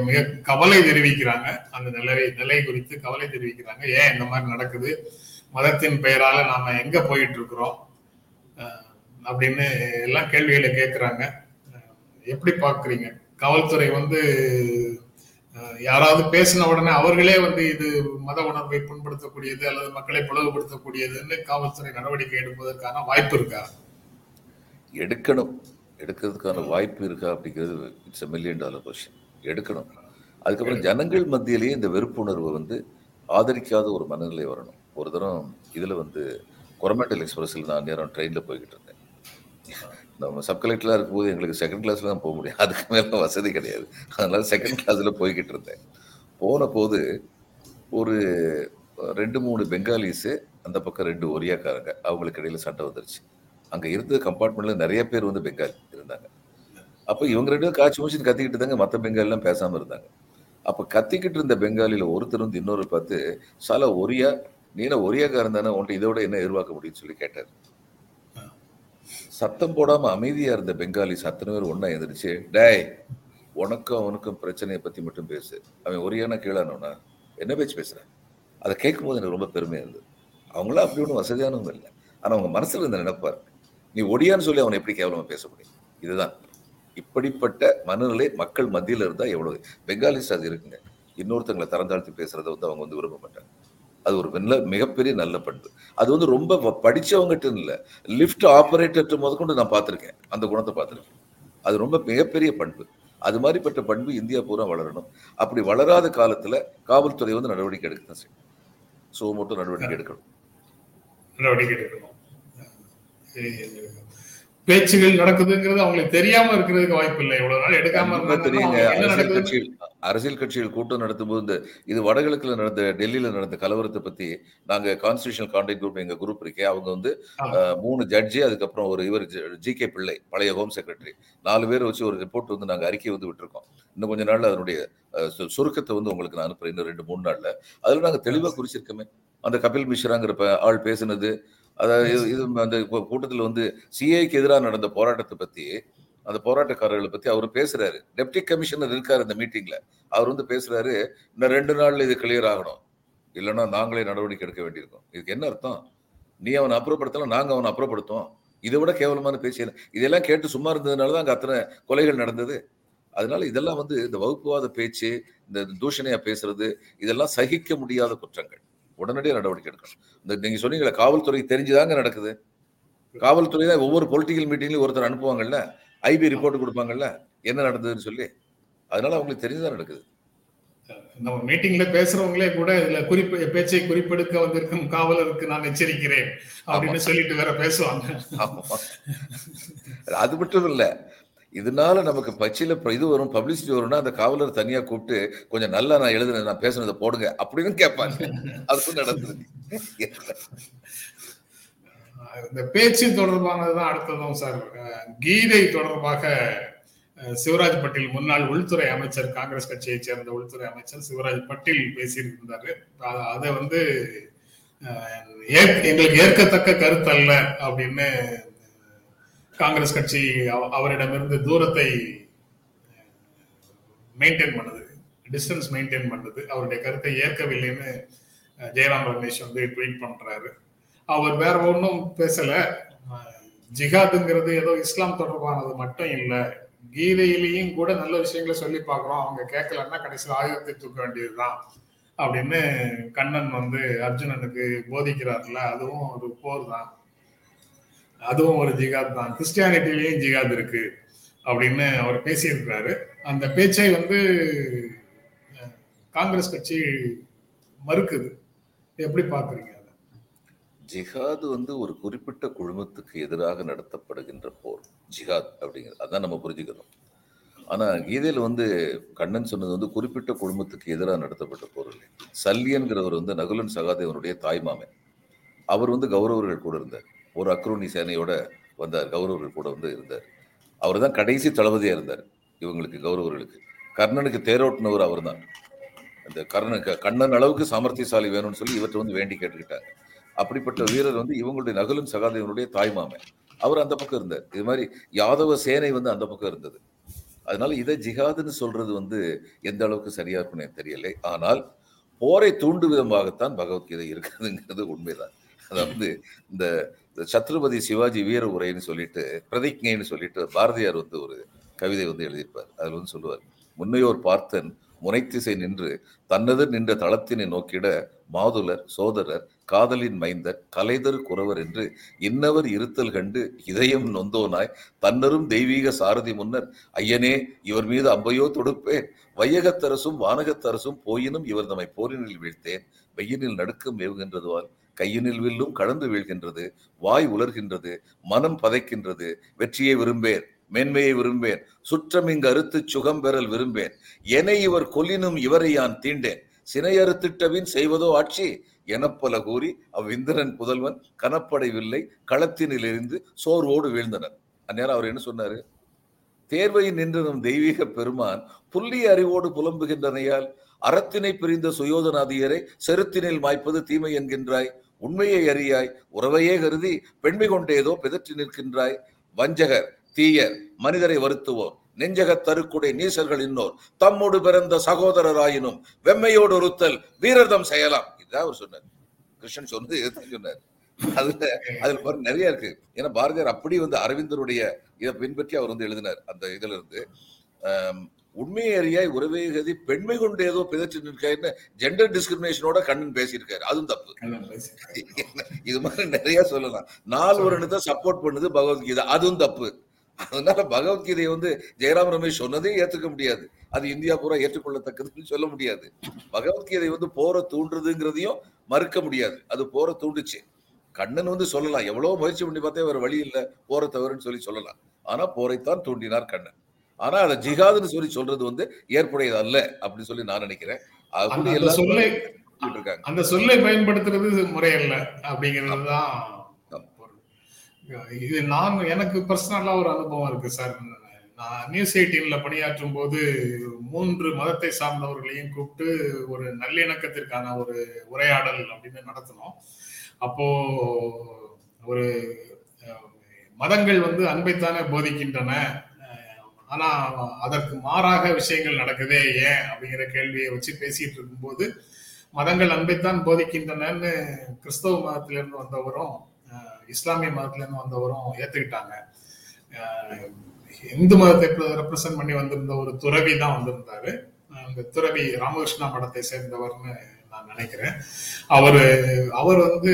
மிக கவலை தெரிவிக்கிறாங்க. அந்த நிலை நிலை குறித்து கவலை தெரிவிக்கிறாங்க. ஏன் இந்த மாதிரி நடக்குது? மதத்தின் பெயரால நாம எங்க போயிட்டு இருக்கிறோம் அப்படின்னு எல்லாம் கேள்விகளை கேட்கிறாங்க. எப்படி பாக்குறீங்க காவல்துறை வந்து யாராவது பேசின உடனே அவர்களே வந்து இது மத உணர்வை புண்படுத்தக்கூடியது அல்லது மக்களை பிளவுபடுத்தக்கூடியதுன்னு காவல்துறை நடவடிக்கை எடுப்பதற்கான வாய்ப்பு இருக்கா? எடுக்கணும். எடுக்கிறதுக்கான வாய்ப்பு இருக்கா அப்படிங்கிறது இட்ஸ் மில்லியன் டாலர் கொஸ்டின் எடுக்கணும். அதுக்கப்புறம் ஜனங்கள் மத்தியிலேயே இந்த வெறுப்புணர்வை வந்து ஆதரிக்காத ஒரு மனநிலை வரணும். ஒரு தரம் இதில் வந்து கொரமேட்டல் எக்ஸ்பிரஸில் நான் நேரம் ட்ரெயினில் போய்கிட்டு இருந்தேன். நம்ம சப் கலெக்டராக இருக்கும்போது எங்களுக்கு செகண்ட் கிளாஸில் தான் போக முடியும். அதுக்கு மேலே வசதி கிடையாது. அதனால் செகண்ட் கிளாஸில் போய்கிட்டு இருந்தேன். போன போது ஒரு ரெண்டு மூணு பெங்காலிஸு அந்த பக்கம் ரெண்டு ஒரியாக்காரங்க அவங்களுக்கு இடையில் சண்டை வந்துருச்சு. அங்கே இருந்த கம்பார்ட்மெண்ட்டில் நிறைய பேர் வந்து பெங்காலி இருந்தாங்க. அப்போ இவங்க ரெண்டு காய்ச்சி மூச்சு கத்திக்கிட்டு இருந்தாங்க. மற்ற பெங்காலிலாம் பேசாமல் இருந்தாங்க. அப்போ கத்திக்கிட்டு இருந்த பெங்காலியில் ஒருத்தர் வந்து இன்னொரு பார்த்து சால ஒரியா நீனா ஒரியாக்காரன் தானே? உன்ட்டு இதோட என்ன எதிர்பார்க்க முடியும்னு சொல்லி கேட்டார். சத்தம் போடாம அமைதியா இருந்த பெங்காலி அத்தனை பேர் ஒன்னா எழுந்திரிச்சு டேய் உனக்கும் அவனுக்கும் பிரச்சனையை பத்தி மட்டும் பேசு. அவன் ஒரியானா கீழானவனா என்ன பேச்சு பேசுறேன் அதை கேட்கும்போது எனக்கு ரொம்ப பெருமையா இருந்தது. அவங்களாம் அப்படி ஒன்றும் வசதியானவங்க இல்லை. ஆனா அவங்க மனசுல இருந்த நினைப்பார் நீ ஒடியான்னு சொல்லி அவனை எப்படி கேவலமா பேச முடியும்? இதுதான். இப்படிப்பட்ட மனநிலை மக்கள் மத்தியில இருந்தா எவ்வளவு. பெங்காலிஸ் அது இருக்குங்க. இன்னொருத்தங்களை தரந்தாழ்த்தி பேசுறதை வந்து அவங்க வந்து விரும்ப மாட்டாங்க. அது ஒரு நல்ல மிகப்பெரிய நல்ல பண்பு. அது வந்து ரொம்ப ப- படிச்சவங்ககிட்ட இல்ல. லிஃப்ட் ஆபரேட்டர் முதற்கொண்டு நான் பார்த்திருக்கேன். அந்த குணத்தை பார்த்திருக்கேன். அது ரொம்ப மிகப்பெரிய பண்பு. அது மாதிரிப்பட்ட பண்பு இந்தியா பூரா வளரணும். அப்படி வளராத காலத்துல காவல்துறை வந்து நடவடிக்கை எடுக்க தான் செய்யும். சோ மட்டும் நடவடிக்கை எடுக்கணும். நடவடிக்கை எடுக்கணும். பேச்சுகள் நடக்குதுங்கிறது அவங்களுக்கு தெரியாம இருக்கிறதுக்கு வாய்ப்பு இல்லை. இவ்வளவு நாள் எடுக்காம தெரியுங்க. அரசியல் கட்சிகள் அரசியல் கட்சிகள் கூட்டம் நடத்தும் போது இந்த இது வடகிழக்குல நடந்த டெல்லியில நடந்த கலவரத்தை பத்தி நாங்க கான்ஸ்டியூஷனல் கான்டாக்ட் குரூப் எங்க குரூப் இருக்கே அவங்க வந்து மூணு ஜட்ஜி அதுக்கப்புறம் ஒரு இவர் ஜி கே பிள்ளை பழைய ஹோம் செக்ரட்டரி நாலு பேர் வச்சு ஒரு ரிப்போர்ட் வந்து நாங்க அறிக்கை வந்து விட்டுருக்கோம். இன்னும் கொஞ்ச நாள்ல அதனுடைய சுருக்கத்தை வந்து உங்களுக்கு நான் அனுப்புறேன் இன்னும் ரெண்டு மூணு நாள்ல. அதுல நாங்க தெளிவா குறிச்சிருக்கோமே. அந்த கபில் மிஸ்ராங்கிற ஆள் பேசுனது அதாவது இது- அந்த கூட்டத்துல வந்து சிஐக்கு எதிராக நடந்த போராட்டத்தை பத்தி அந்த போராட்டக்காரர்களை பத்தி அவர் பேசுறாரு. டெப்டி கமிஷனர் இருக்காரு இந்த மீட்டிங்ல அவர் வந்து பேசுறாரு இன்னும் ரெண்டு நாள்ல இது கிளியர் ஆகணும். இல்லைன்னா நாங்களே நடவடிக்கை எடுக்க வேண்டியிருக்கும். இதுக்கு என்ன அர்த்தம்? நீ அவனை அப்புறப்படுத்தலாம் நாங்க அவனை அப்புறப்படுத்துவோம். இதை விட கேவலமான பேச்சு? இதெல்லாம் கேட்டு சும்மா இருந்ததுனால தான் அங்க அத்தனை கொலைகள் நடந்தது. அதனால இதெல்லாம் வந்து இந்த வகுப்புவாத பேச்சு இந்த தூஷணையா பேசுறது இதெல்லாம் சகிக்க முடியாத குற்றங்கள். உடனடியாக நடவடிக்கை எடுக்கணும் இந்த நீங்க சொன்னீங்களே காவல்துறை தெரிஞ்சுதாங்க நடக்குது. காவல்துறை தான் ஒவ்வொரு பொலிட்டிக்கல் மீட்டிங்லயும் ஒருத்தர் அனுப்புவாங்கல்ல ஐபி ரிப்போர்ட் கொடுப்பாங்கல்ல என்ன நடந்ததுன்னு சொல்லி. அதனால அவங்களுக்கு தெரிஞ்சுதான் நடக்குது. நம்ம மீட்டிங்ல பேசுறவங்களே கூட இதுல குறிப்பு பேச்சை குறிப்பெடுக்க வந்திருக்கும் காவலருக்கு நான் எச்சரிக்கிறேன் அப்படின்னு சொல்லிட்டு வேற பேசுவாங்க. அது மட்டும் இல்ல இதனால நமக்கு பச்சில இது வரும் பப்ளிசிட்டி வரும்னா அந்த காவலர் தனியா கூப்பிட்டு கொஞ்சம் நல்லா நான் எழுதுனேன் நான் பேசுனதை போடுங்க அப்படின்னு கேட்பாங்க. அதுவும் நடந்தது. இந்த பேச்சு தொடர்பானதுதான் அடுத்ததும் சார். கீதை தொடர்பாக சிவராஜ் பட்டேல் முன்னாள் உள்துறை அமைச்சர் காங்கிரஸ் கட்சியைச் சேர்ந்த உள்துறை அமைச்சர் சிவராஜ் பட்டேல் பேசியிருந்தாரு. அதை வந்து எங்களுக்கு ஏற்கத்தக்க கருத்து அல்ல அப்படின்னு காங்கிரஸ் கட்சி அவ- அவரிடமிருந்து தூரத்தை மெயின்டைன் பண்ணுது. டிஸ்டன்ஸ் மெயின்டைன் பண்ணுது. அவருடைய கருத்தை ஏற்கவில்லைன்னு ஜெயராம் ரமேஷ் வந்து ட்வீட் பண்றாரு. அவர் வேற ஒன்றும் பேசல. ஜிஹாதுங்கிறது ஏதோ இஸ்லாம் தொடர்பானது மட்டும் இல்லை. கீதையிலையும் கூட நல்ல விஷயங்களை சொல்லி பார்க்குறோம். அவங்க கேட்கலன்னா கடைசியில் ஆயுதத்தை தூக்க வேண்டியதுதான் அப்படின்னு கண்ணன் வந்து அர்ஜுனனுக்கு போதிக்கிறார்ல. அதுவும் ஒரு போர் தான் அதுவும் ஒரு ஜிகாத் தான். கிறிஸ்டியானிட்டிலையும் ஜிகாத் இருக்கு அப்படின்னு அவர் பேசியிருக்கிறாரு. அந்த பேச்சை வந்து காங்கிரஸ் கட்சி மறுக்குது. எப்படி பாக்குறீங்க ஜிஹாது வந்து ஒரு குறிப்பிட்ட குழுமத்துக்கு எதிராக நடத்தப்படுகின்ற போர். ஜிஹாத் அப்படிங்கிறது. அதான் நம்ம புரிஞ்சுக்கிறோம். ஆனால் கீதையில் வந்து கண்ணன் சொன்னது வந்து குறிப்பிட்ட குழுமத்துக்கு எதிராக நடத்தப்பட்ட போர் இல்லை சல்லியன்கிறவர் வந்து நகுலன் சகாதேவனுடைய தாய்மாமன் அவர் வந்து கௌரவர்கள் கூட இருந்தார். ஒரு அக்ரூனி சேனையோட வந்தார் கௌரவர்கள் கூட வந்து இருந்தார். அவர் தான் கடைசி தளபதியாக இருந்தார் இவங்களுக்கு கௌரவர்களுக்கு. கர்ணனுக்கு தேரோட்டினவர் அவர் தான் அந்த கர்ணனுக்கு கண்ணன் அளவுக்கு சாமர்த்தியசாலி வேணும்னு சொல்லி இவற்றை வந்து வேண்டி கேட்டுக்கிட்டாங்க. அப்படிப்பட்ட வீரர் வந்து இவங்களுடைய நகலும் சகாதேவனுடைய தாய்மாமன் அவர் அந்த பக்கம் இருந்தார். இது மாதிரி யாதவ சேனை வந்து அந்த பக்கம் இருந்தது. அதனால இதை ஜிஹாதுன்னு சொல்றது வந்து எந்த அளவுக்கு சரியா இருக்குன்னு எனக்கு தெரியலை. ஆனால் போரை தூண்டு விதமாகத்தான் பகவத்கீதை இருக்குதுங்கிறது உண்மைதான். அதாவது இந்த சத்ருபதி சிவாஜி வீர உரைன்னு சொல்லிட்டு பிரதிஜைன்னு சொல்லிட்டு பாரதியார் வந்து ஒரு கவிதை வந்து எழுதியிருப்பார். அதில் வந்து சொல்லுவார் முன்னையோர் பார்த்தன் முனைத்திசை நின்று தன்னது நின்ற தளத்தினை நோக்கிட மாதுலர் சோதரர் காதலின் மைந்தர் கலைதர் குறவர் என்று இன்னவர் இருத்தல் கண்டு இதயம் நொந்தோனாய் தன்னரும் தெய்வீக சாரதி முன்னர் ஐயனே இவர் மீது அம்பையோ தொடுப்பேன் வையகத்தரசும் வானகத்தரசும் போயினும் இவர் தம்மை போரினில் வீழ்த்தேன் வெயினில் நடுக்கம் ஏவுகின்றதுவால் கையினில் வில்லும் கடந்து வீழ்கின்றது வாய் உலர்கின்றது மனம் பதைக்கின்றது. வெற்றியை விரும்பேன் மேன்மையை விரும்பேன் சுற்றம் இங்கு அறுத்து சுகம் பெறல் விரும்பேன். என இவர் கொல்லினும் இவரை யான் தீண்டேன்? சினையறுத்திட்டவின் செய்வதோ ஆட்சி? எனப்பல கூறி அவ்விந்திரன் புதல்வன் கனப்படைவில்லை களத்தினில் இருந்து சோர்வோடு வீழ்ந்தனர். அந்நேரம் அவர் என்ன சொன்னாரு? தேர்வையில் நின்று நம் தெய்வீக பெருமான் புள்ளி அறிவோடு புலம்புகின்றனையால் அறத்தினை பிரிந்த சுயோதனாதியரை செருத்தினில் மாய்ப்பது தீமை என்கின்றாய். உண்மையை அறியாய் உறவையே கருதி பெண்மை கொண்டேதோ பிதற்றி நிற்கின்றாய். வஞ்சகர் தீயர் மனிதரை வருத்துவோர் நெஞ்சகத் தருக்குடை நீசர்கள் இன்னோர். தம்மோடு பிறந்த சகோதரராயினும் வெம்மையோடு ஒருத்தல் வீரர்தம் செய்யலாம். இதுதான் அவர் சொன்னார். கிருஷ்ணன் சொன்னது இதுதான் சொன்னார். அதுல அதுல பாரு நிறைய இருக்கு. ஏன்னா பாரதியார் அப்படி வந்து அரவிந்தருடைய இதை பின்பற்றி அவர் வந்து எழுதினார். அந்த இதுல இருந்து ஆஹ் உண்மையை அறியாய் உறவே கதி பெண்மை கொண்டு ஏதோ பிதற்றி நிற்காருன்னு ஜெண்டர் டிஸ்கிரிமினேஷனோட கண்ணன் பேசியிருக்காரு. அதுவும் தப்பு. இது மாதிரி நிறைய சொல்லலாம். நாலு வருடத்தை சப்போர்ட் பண்ணுது பகவத்கீதை. அதுவும் தப்பு. அதனால பகவத்கீதையை வந்து ஜெயராம் ரமேஷ் சொன்னதே ஏத்துக்க முடியாது. அது இந்தியா பூரா ஏற்றுக்கொள்ளத்தக்கதுன்னு சொல்ல முடியாது. பகவத்கீதை வந்து போரை தூண்டுறதுங்கிறதையும் மறுக்க முடியாது. அது போரை தூண்டுச்சு. கண்ணன் வந்து சொல்லலாம். எவ்வளவு முயற்சி பண்ணி பார்த்தே வேற வழி இல்லை. போரை தவறுன்னு சொல்லி சொல்லலாம். ஆனா போரைத்தான் தூண்டினார் கண்ணன். ஆனா அதை ஜிகாதுன்னு சொல்லி சொல்றது வந்து ஏற்புடையது அல்ல அப்படின்னு சொல்லி நான் நினைக்கிறேன். அது சொல்லை அந்த சொல்லை பயன்படுத்துறது முறையல்ல அப்படிங்கிறது தான். இது நான் எனக்கு பர்சனலா ஒரு அனுபவம் இருக்கு சார். நான் நியூஸ் எயிட்டீன்ல பணியாற்றும் போது மூன்று மதத்தை சார்ந்தவர்களையும் கூப்பிட்டு ஒரு நல்லிணக்கத்திற்கான ஒரு உரையாடல் அப்படின்னு நடத்தினோம். அப்போ ஒரு மதங்கள் வந்து அன்பைத்தானே போதிக்கின்றன ஆனா அதற்கு மாறாக விஷயங்கள் நடக்குதே ஏன் அப்படிங்கிற கேள்வியை வச்சு பேசிட்டு இருக்கும்போது மதங்கள் அன்பைத்தான் போதிக்கின்றனன்னு கிறிஸ்தவ மதத்திலிருந்து வந்தவரும் இஸ்லாமிய மதத்திலிருந்து வந்தவரும் ஏத்துக்கிட்டாங்க. இந்து மதத்தை ரெப்ரசன்ட் பண்ணி வந்திருந்த ஒரு துறவி தான் வந்திருந்தாரு. அந்த துறவி ராமகிருஷ்ணா மடத்தை சேர்ந்தவர்னு நான் நினைக்கிறேன். அவரு அவர் வந்து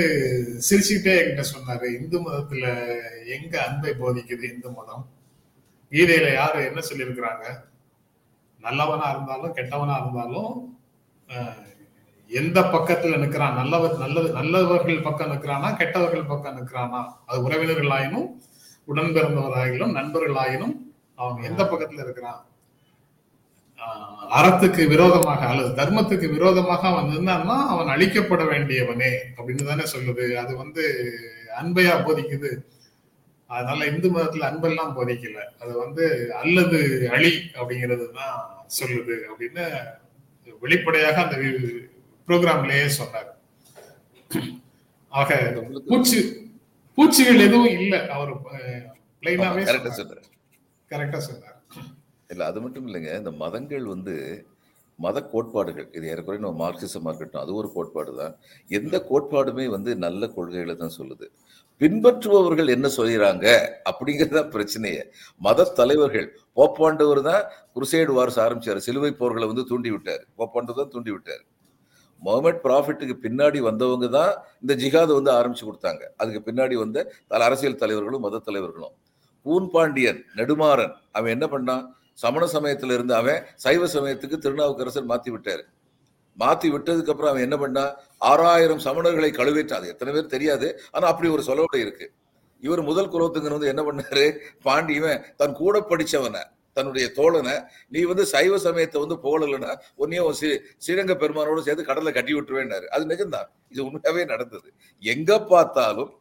சிரிச்சுக்கிட்டே என்கிட்ட சொன்னாரு இந்து மதத்துல எங்க அன்பை போதிக்குது இந்து மதம்? கீதையில யாரு என்ன சொல்லியிருக்கிறாங்க? நல்லவனா இருந்தாலும் கெட்டவனா இருந்தாலும் எந்த பக்கத்துல நிக்கிறான்? நல்லவர் நல்லது நல்லவர்கள் பக்கம் நிக்கிறானா கெட்டவர்கள் பக்கம் நிக்கிறானா? அது உறவினர்களாயினும் உடன் பிறந்தவராயினும் நண்பர்களாயினும் அவன் எந்த பக்கத்துல இருக்கிறான்? அறத்துக்கு விரோதமாக அல்லது தர்மத்துக்கு விரோதமாக அவன் நின்னான்னா அவன் அழிக்கப்பட வேண்டியவனே அப்படின்னு தானே சொல்லுது. அது வந்து அன்பையா போதிக்குது. அதனால இந்து மதத்துல அன்பெல்லாம் போதிக்கல. அது வந்து அல்லது அழி அப்படிங்கிறது தான் சொல்லுது அப்படின்னு வெளிப்படையாக அந்த ப்ரோக்ராம்லயே சொன்னார். ஆக பூச்சி பூச்சிகள் எதுவும் இல்லை. அவர் பிளைனாவே சொல்றேன் கரெக்டா சொன்னார். இல்ல அது மட்டும் இல்லைங்க. இந்த மதங்கள் வந்து மத கோட்பாடுகள். இது ஏறக்குறைய நம்ம மார்க்சிசமா இருக்கட்டும் அது ஒரு கோட்பாடு தான் எந்த கோட்பாடுமே வந்து நல்ல கொள்கைகளை தான் சொல்லுது. பின்பற்றுபவர்கள் என்ன சொல்கிறாங்க அப்படிங்கிறது தான் பிரச்சனையே. மத தலைவர்கள் போப்பாண்டவர் தான் குருசேடு வாரஸ் ஆரம்பிச்சார். சிலுவை போர்களை வந்து தூண்டி விட்டார். போப்பாண்டவர் தான் தூண்டி விட்டார். முகமது ப்ராஃபிட்டுக்கு பின்னாடி வந்தவங்க தான் இந்த ஜிஹாதை வந்து ஆரம்பிச்சு கொடுத்தாங்க. அதுக்கு பின்னாடி வந்த அரசியல் தலைவர்களும் மத தலைவர்களும். கூன் பாண்டியன் நெடுமாறன் அவன் என்ன பண்ணான்? சமண சமயத்தில் இருந்து அவன் சைவ சமயத்துக்கு திருநாவுக்கரசர் மாற்றி விட்டார். மாத்தி விட்டதுக்கு அப்புறம் அவன் என்ன பண்ணா ஆறாயிரம் சமணர்களை கழுவேற்றான் அது எத்தனை பேர் தெரியாது ஆனா அப்படி ஒரு சொலோட இருக்கு. இவர் முதல் குலத்துங்கிற வந்து என்ன பண்ணாரு பாண்டியவன் தன் கூட படிச்சவனை தன்னுடைய தோழனை நீ வந்து சைவ சமயத்தை வந்து போகலன்னா உன்னையும் சி ஸ்ரீ- ஸ்ரீரங்க பெருமானோட சேர்த்து கடலை கட்டி விட்டுருவேன்னாரு. அது நிஜம்தான் இது உண்மையாவே நடந்தது. எங்க பார்த்தாலும்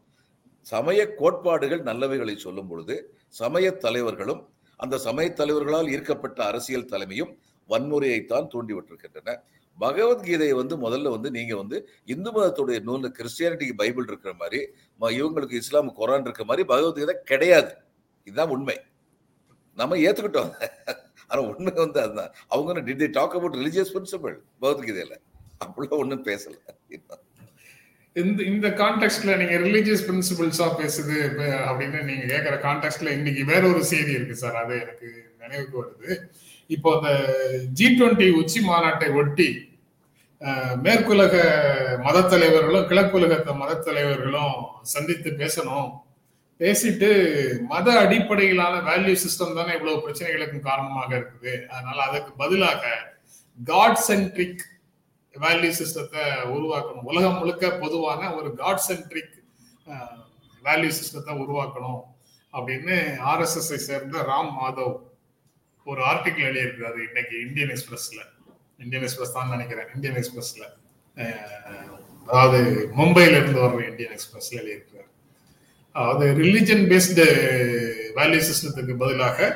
சமய கோட்பாடுகள் நல்லவைகளை சொல்லும் பொழுது சமய தலைவர்களும் அந்த சமய தலைவர்களால் ஈர்க்கப்பட்ட அரசியல் தலைமையும் வன்முறையைத்தான் தூண்டிவிட்டிருக்கின்றன. பகவத்கீதையை வந்து முதல்ல வந்து நீங்க வந்து இந்து மதத்துடைய நூலில் கிறிஸ்டியானிட்டிக்கு பைபிள் இருக்கிற மாதிரி ம- இவங்களுக்கு இஸ்லாம் குரான் இருக்கிற மாதிரி பகவத்கீதை கிடையாது. இதுதான் உண்மை. நம்ம ஏத்துக்கிட்டோம். ஆனா உண்மை வந்து அதுதான். அவங்க did talk about religious principle பகவத்கீதையில. அப்படிலாம் ஒண்ணும் பேசல. இந்த இந்த கான்டெக்ட்ல நீங்க ரிலீஜியஸ் பிரின்சிபிள்ஸா பேசுது அப்படின்னு நீங்க கேட்குற கான்டெக்ட்ல இன்னைக்கு வேற ஒரு செய்தி இருக்கு சார். அது எனக்கு நினைவுக்கு வருது. இப்போ அந்த ஜி டுவெண்ட்டி உச்சி மாநாட்டை ஒட்டி மேற்குலக மத தலைவர்களும் கிழக்குலக மத தலைவர்களும் சந்தித்து பேசணும். பேசிட்டு மத அடிப்படையிலான வேல்யூ சிஸ்டம் தானே இவ்வளவு பிரச்சனைகளுக்கும் காரணமாக இருக்குது. அதனால அதுக்கு பதிலாக காட் சென்ட்ரிக் வேல்யூ சிஸ்டத்தை உருவாக்கணும். உலகம் முழுக்க பொதுவான ஒரு காட் சென்ட்ரிக் வேல்யூ சிஸ்டத்தை உருவாக்கணும் அப்படின்னு ஆர்எஸ்எஸ்ஐ சேர்ந்த ராம் மாதவ் ஒரு ஆர்டிகிள் எழுதியிருக்கிறாரு இன்னைக்கு இந்தியன் எக்ஸ்பிரஸ்ல இந்தியன் எக்ஸ்பிரஸ் தான் நினைக்கிறேன். இந்தியன் எக்ஸ்பிரஸ்ல அதாவது மும்பையில இருந்து வர்ற இந்தியன் எக்ஸ்பிரஸ்ல எழுதியிருக்கிறார். அதாவது ரிலிஜன் பேஸ்டு வேல்யூ சிஸ்டத்துக்கு பதிலாக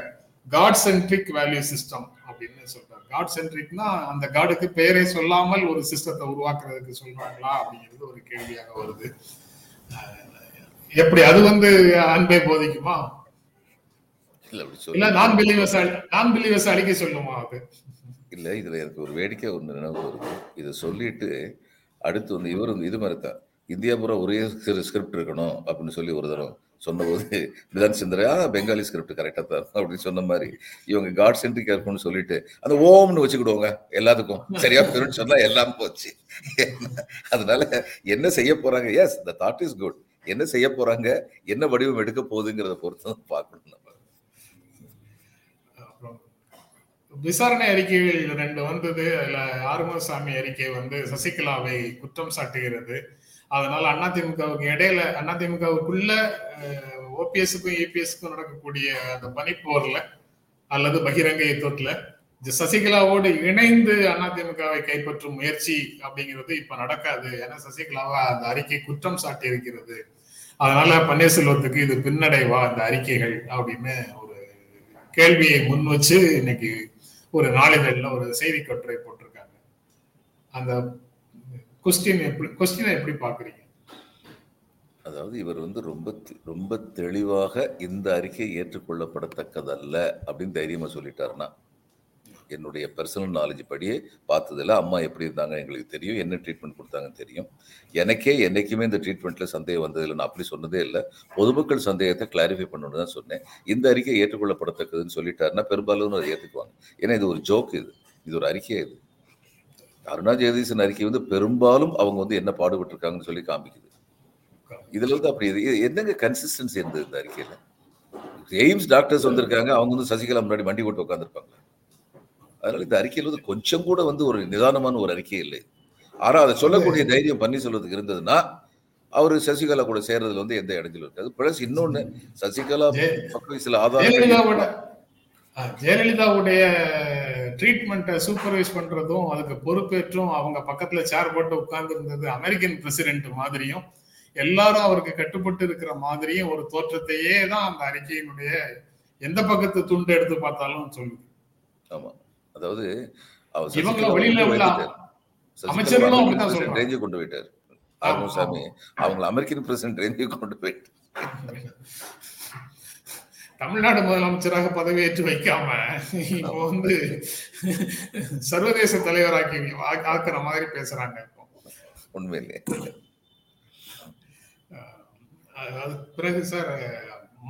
காட் சென்ட்ரிக் வேல்யூ சிஸ்டம் அப்படின்னு சொல்றாரு. காட் சென்ட்ரிக்னா அந்த காடுக்கு பெயரே சொல்லாமல் ஒரு சிஸ்டத்தை உருவாக்குறதுக்கு சொல்றாங்களா அப்படிங்கிறது ஒரு கேள்வியாக வருது. எப்படி அது வந்து அன்பை போதிக்குமா? இல்ல நான் பிலீவர்ஸ் நான் பிலீவர்ஸ் அடிக்க சொல்லுமா அது? இல்ல இதுல எனக்கு ஒரு வேடிக்கை ஒன்று நினைவு வருது. இதை சொல்லிட்டு அடுத்து வந்து இவர் வந்து இது மாதிரி தான். இந்தியா பூரா ஒரே ஸ்கிரிப்ட் இருக்கணும் அப்படின்னு சொல்லி ஒரு தரம் சொன்னபோது நிதான் சந்திரா பெங்காலி ஸ்கிரிப்ட் கரெக்டாக தான் அப்படின்னு சொன்ன மாதிரி இவங்க காட் சென்ட்ரிக் இருக்கும்னு சொல்லிட்டு அந்த ஓம்னு வச்சுக்கிடுவாங்க எல்லாத்துக்கும். சரியா போயிடும் சொன்னா எல்லாம் போச்சு. அதனால என்ன செய்ய போறாங்க? Yes the thought is good என்ன செய்ய போறாங்க? என்ன வடிவம் எடுக்க போகுதுங்கிறத பொறுத்து தான் பார்க்கணும் நம்ம அப்புறம் விசாரணை அறிக்கைகள் ரெண்டு வந்தது. அதுல ஆறுமுகசாமி அறிக்கை வந்து சசிகலாவை குற்றம் சாட்டுகிறது. அதனால அதிமுகவுக்கு இடையில அதிமுகவுக்குள்ள ஓபிஎஸ்க்கும் ஏபிஎஸ்க்கும் நடக்கக்கூடிய அந்த பனிப்போர்ல அல்லது பகிரங்க யுத்தத்துல இந்த சசிகலாவோடு இணைந்து அதிமுகவை கைப்பற்றும் முயற்சி அப்படிங்கிறது இப்ப நடக்காது. ஏன்னா சசிகலாவை அந்த அறிக்கை குற்றம் சாட்டி இருக்கிறது அதனால பன்னீர்செல்வத்துக்கு இது பின்னடைவா இந்த அறிக்கைகள் அப்படின்னு ஒரு கேள்வியை முன் வச்சு இன்னைக்கு ஒரு நாளிதழில் ஒரு செய்தி கட்டுரை போட்டிருக்காங்க. அந்த கொஸ்டின் எப்படி கொஸ்டினை எப்படி பாக்குறீங்க அதாவது இவர் வந்து ரொம்ப தெ- ரொம்ப தெளிவாக இந்த அறிக்கை ஏற்றுக்கொள்ளப்படத்தக்கதல்ல அப்படின்னு தைரியமா சொல்லிட்டாருன்னா என்னுடைய பர்சனல் நாலேஜ் படியே பார்த்ததில்ல. அம்மா எப்படி இருந்தாங்க எங்களுக்கு தெரியும். என்ன ட்ரீட்மெண்ட் கொடுத்தாங்கன்னு தெரியும். எனக்கே என்னைக்குமே இந்த ட்ரீட்மெண்ட்ல சந்தேகம் வந்ததில்லை. நான் அப்படி சொன்னதே இல்லை. பொதுமக்கள் சந்தேகத்தை கிளாரிஃபை பண்ணணும்னு தான் சொன்னேன். இந்த அறிக்கை ஏற்றுக்கொள்ளப்படத்தக்கதுன்னு சொல்லிட்டாருன்னா பெரும்பாலும் அதை ஏற்றுக்குவாங்க ஏன்னா இது ஒரு ஜோக் இது. இது ஒரு அறிக்கை இது. அருணா ஜெகதீசன் அறிக்கை வந்து பெரும்பாலும் அவங்க வந்து என்ன பாடுபட்டிருக்காங்கன்னு சொல்லி காமிக்குது. இதுல வந்து அப்படி இது. என்னங்க கன்சிஸ்டன்சி இருந்தது இந்த அறிக்கையில? எய்ம்ஸ் டாக்டர்ஸ் வந்திருக்காங்க. அவங்க வந்து சசிகலா முன்னாடி வண்டி போட்டு உட்காந்துருப்பாங்க அதனால இந்த அறிக்கையில் வந்து கொஞ்சம் கூட வந்து ஒரு நிதானமான ஒரு அறிக்கை இல்லை. ஆனா அதை சொல்லக்கூடிய தைரியம் பன்னீர்செல்வத்துக்கு இருந்ததுன்னா அவர் சசிகலா கூட சேர்றதுல வந்து எந்த இடைஞ்சலும் இருக்காது. பிளஸ் இன்னொன்னு சசிகலா சில அஹ், ஜெயலலிதாவுடைய ட்ரீட்மெண்ட்டை சூப்பர்வைஸ் பண்றதும் அதுக்கு பொறுப்பேற்றும் அவங்க பக்கத்துல சேர் போட்டு உட்கார்ந்து இருந்தது அமெரிக்கன் பிரசிடென்ட் மாதிரியும் எல்லாரும் அவருக்கு கட்டுப்பட்டு இருக்கிற மாதிரியும் ஒரு தோற்றத்தையே தான் அந்த அறிக்கையினுடைய எந்த பக்கத்து துண்டு எடுத்து பார்த்தாலும் சொல்லுது. ஆமா. அதாவது அவர். ரேஞ்சு கொண்டு போயிட்டார். ஆமா, ஆறுமுகசாமி அவங்கள அமெரிக்கன் பிரசிடென்ட் ரேஞ்சு கொண்டு போயிட்டு தமிழ்நாடு முதலமைச்சராக பதவியேற்று வைக்காம இப்போ வந்து சர்வதேச தலைவராக்கி ஆக்குற மாதிரி பேசுறாங்க இப்போ. உண்மையிலே. பிறகு சார்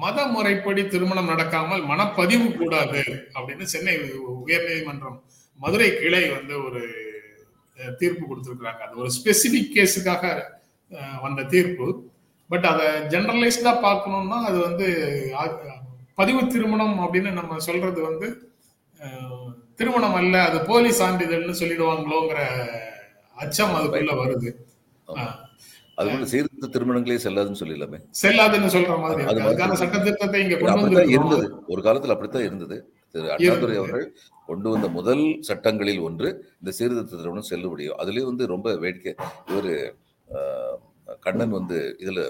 மத முறைப்படி திருமணம் நடக்காமல் மனப்பதிவு கூடாது அப்படின்னு சென்னை உயர்நீதிமன்றம் மதுரை கிளை வந்து ஒரு தீர்ப்பு கொடுத்திருக்கிறாங்க. அது ஒரு ஸ்பெசிபிக் கேஸுக்காக வந்த தீர்ப்பு. பட் அதை ஜெனரலைஸ்டா பார்க்கணும்னா அது வந்து பதிவு திருமணம் அப்படின்னு நம்ம சொல்றது வந்து திருமணம் அல்ல அது போலி சான்றிதழ்னு சொல்லிடுவாங்களோங்கிற அச்சம் அதுக்குள்ள வருது. அது போல சீர்திருத்த திருமணங்களே செல்லாதுன்னு சொல்லிடலாமே. செல்லாதுன்னு சொல்ற மாதிரி அதுக்கான மாதிரி சட்ட திட்டத்தை இங்க அப்படித்தான் இருந்தது. ஒரு காலத்துல அப்படித்தான் இருந்தது. திரு அண்ணாதுரை அவர்கள் கொண்டு வந்த முதல் சட்டங்களில் ஒன்று இந்த சீர்திருத்த திருமணம் செல்லுபடியும் அதுலேயும் வந்து ரொம்ப வேடிக்கை. இவர் கண்ணன் வந்து இதில்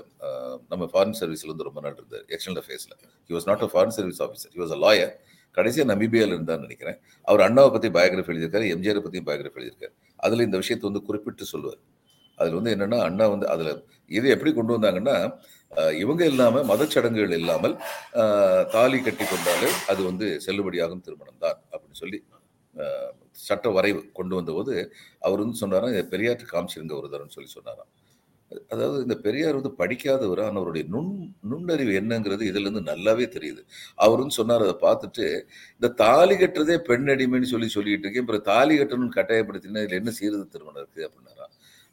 நம்ம ஃபாரின் சர்வீஸில் வந்து ரொம்ப நாள் இருந்தார் external அஃபேர்ஸில் he was not a foreign service officer he was a lawyer கடைசியாக நமீபியாவில் இருந்தான்னு நினைக்கிறேன். அவர் அண்ணாவை பற்றி பயோகிராஃபி எழுதியிருக்காரு எம்ஜிஆரை பற்றியும் பயோகிராஃபி எழுதியிருக்காரு. அதில் இந்த விஷயத்தை வந்து குறிப்பிட்டு சொல்லுவார். அதில் வந்து என்னென்னா அண்ணா வந்து அதில் இது எப்படி கொண்டு வந்தாங்கன்னா இவங்க இல்லாமல் மதச்சடங்குகள் இல்லாமல் தாலி கட்டி கொண்டாலே அது வந்து செல்லுபடியாகும் திருமணம் தான் அப்படின்னு சொல்லி சட்ட வரைவு கொண்டு வந்தபோது அவர் வந்து சொன்னாராம் "இதை காமிச்சிருங்க ஒரு தரம்னு சொல்லி சொன்னாராம். அதாவது இந்த பெரியார் வந்து படிக்காதவர் ஆனால் அவருடைய நுண் நுண்ணறிவு என்னங்கிறது இதுலேருந்து நல்லாவே தெரியுது. அவருன்னு சொன்னார் அதை பார்த்துட்டு இந்த தாலி கட்டுறதே பெண் அடிமைன்னு சொல்லி சொல்லிட்டு இருக்கேன் அப்புறம் தாலி கட்டணும்னு கட்டாயப்படுத்தினா இதில் என்ன சீர்திருத்த திருமணம் இருக்குது அப்படின்னா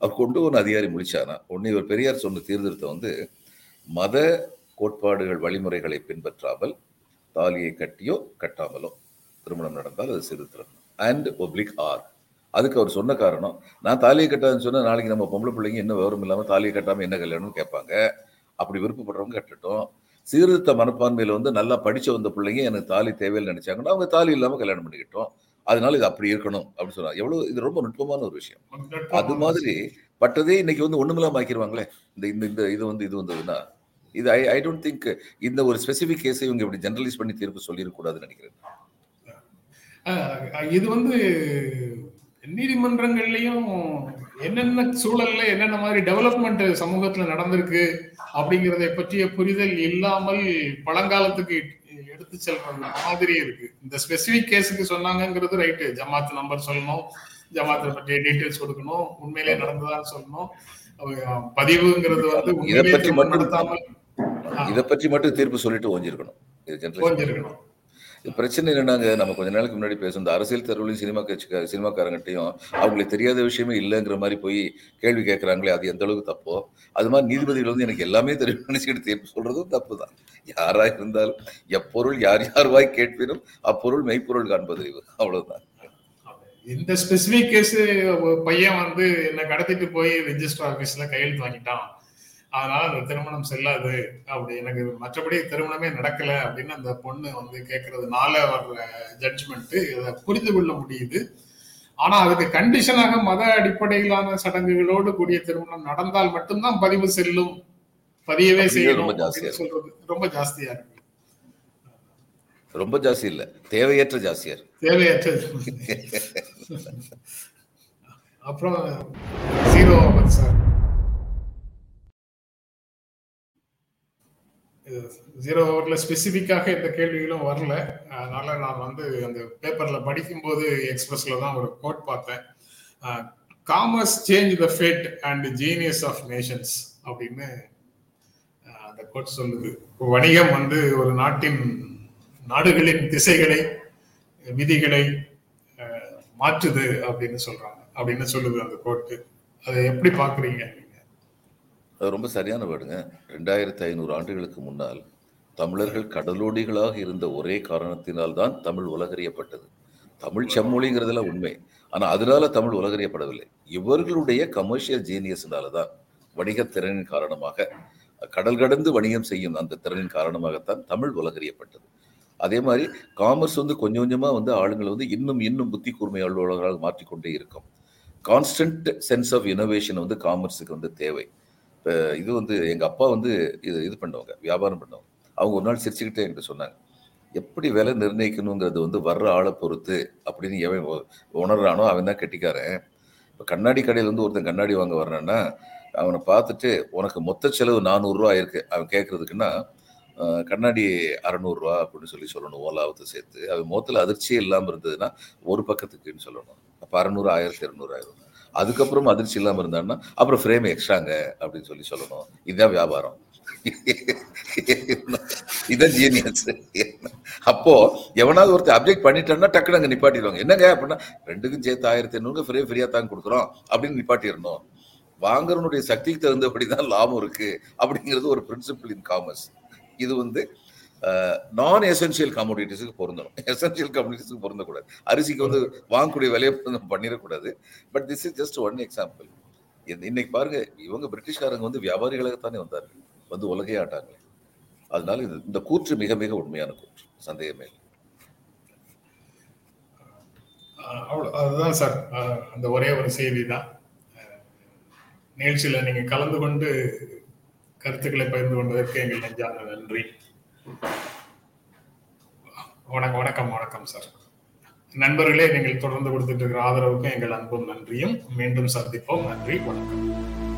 அவர் கொண்டு ஒன்று அதிகாரி முடிச்சானா ஒன்று இவர் பெரியார் சொன்ன சீர்திருத்தம் வந்து மத கோட்பாடுகள் வழிமுறைகளை பின்பற்றாமல் தாலியை கட்டியோ கட்டாமலோ திருமணம் நடந்தால் அது சீர்திருத்தம். அண்ட் பப்ளிக் ஆர் அதுக்கு அவர் சொன்ன காரணம் நான் தாலியை கட்டாதுன்னு சொன்னால் நாளைக்கு நம்ம பொம்பளை பிள்ளைங்க என்ன விவரம் இல்லாமல் தாலியை கட்டாமல் என்ன கல்யாணம்னு கேட்பாங்க. அப்படி விருப்பப்படுறவங்க கட்டட்டும். சீர்திருத்த மனப்பான்மையில் வந்து நல்லா படித்த வந்த பிள்ளைங்க எனக்கு தாலி தேவையில்லை நினச்சாங்கன்னா அவங்க தாலி இல்லாமல் கல்யாணம் பண்ணிக்கிட்டோம். அதனால இது அப்படி இருக்கணும் அப்படின்னு சொன்னாங்க எவ்வளவு இது ரொம்ப நுட்பமான ஒரு விஷயம். அது மாதிரி பட்டதே இன்னைக்கு வந்து ஒண்ணுமில்லாம ஆக்கிடுவாங்களே இந்த இந்த இந்த இது வந்து இது வந்ததுன்னா? இது ஐ ஐ டோன்ட் திங்க் இந்த ஒரு ஸ்பெசிபிக் கேஸை இவங்க இப்படி ஜெனரலைஸ் பண்ணி தீர்ப்பு சொல்லிடக்கூடாதுன்னு நினைக்கிறேன். இது வந்து நீதிமன்றங்கள்லயும் என்னென்ன சூழல்ல என்னென்ன மாதிரி டெவலப்மெண்ட் சமூகத்துல நடந்திருக்கு அப்படிங்கறதை பற்றிய புரிதல் இல்லாமல் பழங்காலத்துக்கு எடுத்து செல்றது மாதிரி இருக்கு. இந்த ஸ்பெசிபிக் கேஸுக்கு சொன்னாங்கங்கிறது ரைட்டு ஜமாத் நம்பர் சொல்லணும். ஜமாத்தை பற்றிய டீட்டெயில்ஸ் கொடுக்கணும். உண்மையிலே நடந்ததான்னு சொல்லணும். பதிவுங்கிறது வந்து இதை பற்றி மட்டும் இதை பற்றி மட்டும் தீர்ப்பு சொல்லிட்டு ஓஞ்சிருக்கணும். இது பிரச்சனை என்னன்னாங்க நம்ம கொஞ்ச நாளைக்கு முன்னாடி பேசும் இந்த அரசியல் தெருவிலையும் சினிமா கட்சிக்கா சினிமாக்காரங்கிட்டையும் அவங்களுக்கு தெரியாத விஷயமே இல்லைங்கிற மாதிரி போய் கேள்வி கேட்குறாங்களே அது எந்த அளவுக்கு தப்போ? அது மாதிரி நீதிபதிகள் வந்து எனக்கு எல்லாமே தெரியும். நினைச்சுக்கிட்டு தீர்ப்பு சொல்றதும் தப்பு தான் யாரா இருந்தாலும் எப்பொருள் யார் யார் வாய் கேட்பினும் அப்பொருள் மெய்ப்பொருள் காண்பதறிவு. அவ்வளவுதான். இந்த ஸ்பெசிபிக் கேஸ் பையன் வந்து என்னை கடத்திட்டு போய் ரெஜிஸ்டர் ஆஃபீஸ்ல கையெழுத்து வாங்கிட்டான். அதனால அந்த திருமணம் செல்லாது. அப்படி எனக்கு மற்றபடி திருமணமே நடக்கல. அப்படின்னு அந்த பொண்ணு வந்து கேட்கறதுனால வர்ற ஜட்ஜ்மெண்ட் இதை புரிந்து கொள்ள முடியுது. ஆனா அதுக்கு கண்டிஷனாக மத அடிப்படையிலான சடங்குகளோடு கூடிய திருமணம் நடந்தால் மட்டும்தான் பதிவு செல்லும். பதியவே செய்யணும் சொல்றது. ரொம்ப ஜாஸ்தியா இருக்கு. ரொம்ப ஜாஸ்தி இல்ல. தேவையற்ற ஜாஸ்தியா இருக்கு. தேவையற்றது அப்புறம் ஜீரோ சார். ஜீரோ ஓவரில் ஸ்பெசிஃபிக்காக இந்த கேள்விகளும் வரல. அதனால நான் வந்து அந்த பேப்பரில் படிக்கும்போது எக்ஸ்பிரஸில் தான் ஒரு கோட் பார்த்தேன். Commerce change the fate and genius of nations அப்படின்னு அந்த கோட் சொல்லுது. வணிகம் வந்து ஒரு நாட்டின் நாடுகளின் திசைகளை விதிகளை மாற்றுது அப்படின்னு சொல்றாங்க. அப்படின்னு சொல்லுது அந்த கோட்டு அதை எப்படி பாக்குறீங்க அது ரொம்ப சரியான வேடுங்க ரெண்டாயிரத்தி ஐநூறு ஆண்டுகளுக்கு முன்னால் தமிழர்கள் கடலோடிகளாக இருந்த ஒரே காரணத்தினால் தான் தமிழ் உலகறியப்பட்டது. தமிழ் செம்மொழிங்கிறதுல உண்மை. ஆனால் அதனால தமிழ் உலகறியப்படவில்லை. இவர்களுடைய கமர்ஷியல் ஜீனியஸ்னால தான் வணிகத்திறனின் காரணமாக கடல் கடந்து வணிகம் செய்யும் அந்த திறனின் காரணமாகத்தான் தமிழ் உலகறியப்பட்டது. அதே மாதிரி காமர்ஸ் வந்து கொஞ்சம் கொஞ்சமாக வந்து ஆளுங்களை வந்து இன்னும் இன்னும் புத்தி கூர்மையுள்ளவர்களாக மாற்றிக்கொண்டே இருக்கும். கான்ஸ்டன்ட் சென்ஸ் ஆஃப் இனோவேஷன் வந்து காமர்ஸுக்கு வந்து தேவை. இப்போ இது வந்து எங்கள் அப்பா வந்து இது இது பண்ணுவாங்க வியாபாரம் பண்ணுவாங்க. அவங்க ஒரு நாள் சிரிச்சுக்கிட்டே என்கிட்ட சொன்னாங்க. எப்படி விலை நிர்ணயிக்கணுங்கிறது வந்து வர்ற ஆளை பொறுத்து அப்படின்னு எவன் உணர்றானோ அவன் தான் கெட்டிக்காரன். இப்போ கண்ணாடி கடையில் வந்து ஒருத்தன் கண்ணாடி வாங்க வர்றான்னா அவனை பார்த்துட்டு உனக்கு மொத்த செலவு நானூறுரூவா இருக்கு. அவன் கேட்குறதுக்குன்னா கண்ணாடி அறநூறுரூவா அப்படின்னு சொல்லி சொல்லணும் ஓலாவத்தை சேர்த்து. அவன் மொத்தத்தில் அதிர்ச்சியே இல்லாமல் இருந்ததுன்னா ஒரு பக்கத்துக்குன்னு சொல்லணும். அப்போ அறநூறு ஆயிரத்தி இரநூறு ஆயிரம். அதுக்கப்புறம் அதிர்ச்சி இல்லாமல் இருந்தாங்கன்னா அப்புறம் ஃப்ரேம் எக்ஸ்ட்ராங்க அப்படின்னு சொல்லி சொல்லணும். இதுதான் வியாபாரம். இதான் ஜீனியஸ் அப்போ எவனாவது ஒருத்தர் அப்ஜெக்ட் பண்ணிட்டான்னா டக்குனு அங்கே நிப்பாட்டிடுவாங்க. என்னங்க அப்படின்னா ரெண்டுக்கும் சேர்த்து ஆயிரத்தி ஐநூறுங்க ஃப்ரீ ஃப்ரீயாக தான் கொடுக்குறோம் அப்படின்னு நிப்பாட்டிடணும். வாங்குறவனுடைய சக்திக்கு தகுந்தபடி தான் லாபம் இருக்கு அப்படிங்கிறது ஒரு பிரின்சிபிள் இன் காமர்ஸ் இது வந்து நான் எசென்சியல் கமோடிட்டிஸுக்கு பொருந்தணும். எசென்சியல் கமோடிட்டிஸுக்கு பொருந்தக்கூடாது. அரிசிக்கு வந்து வாங்கக்கூடிய விலையை நம்ம பண்ணிடக்கூடாது. But this is just one example இன்னைக்கு பாருங்க இவங்க பிரிட்டிஷ்காரங்க வந்து வியாபாரிகளாகத்தானே வந்தார்கள். வந்து உலகே ஆட்டாங்க அதனால இது இந்த கூற்று மிக மிக உண்மையான கூற்று. சந்தேகமே இல்லை. அவ்வளோ அதுதான் சார். அந்த ஒரே ஒரு செய்தி தான் நிகழ்ச்சியில நீங்க கலந்து கொண்டு கருத்துக்களை பகிர்ந்து கொண்டதற்கு எங்கள் நெஞ்சார்ந்த நன்றி. வணக்கம் வணக்கம் வணக்கம் சார் நண்பர்களே நீங்கள் தொடர்ந்து கொடுத்துட்டு இருக்கிற ஆதரவுக்கும் எங்கள் அன்பும் நன்றியும். மீண்டும் சந்திப்போம். நன்றி வணக்கம்.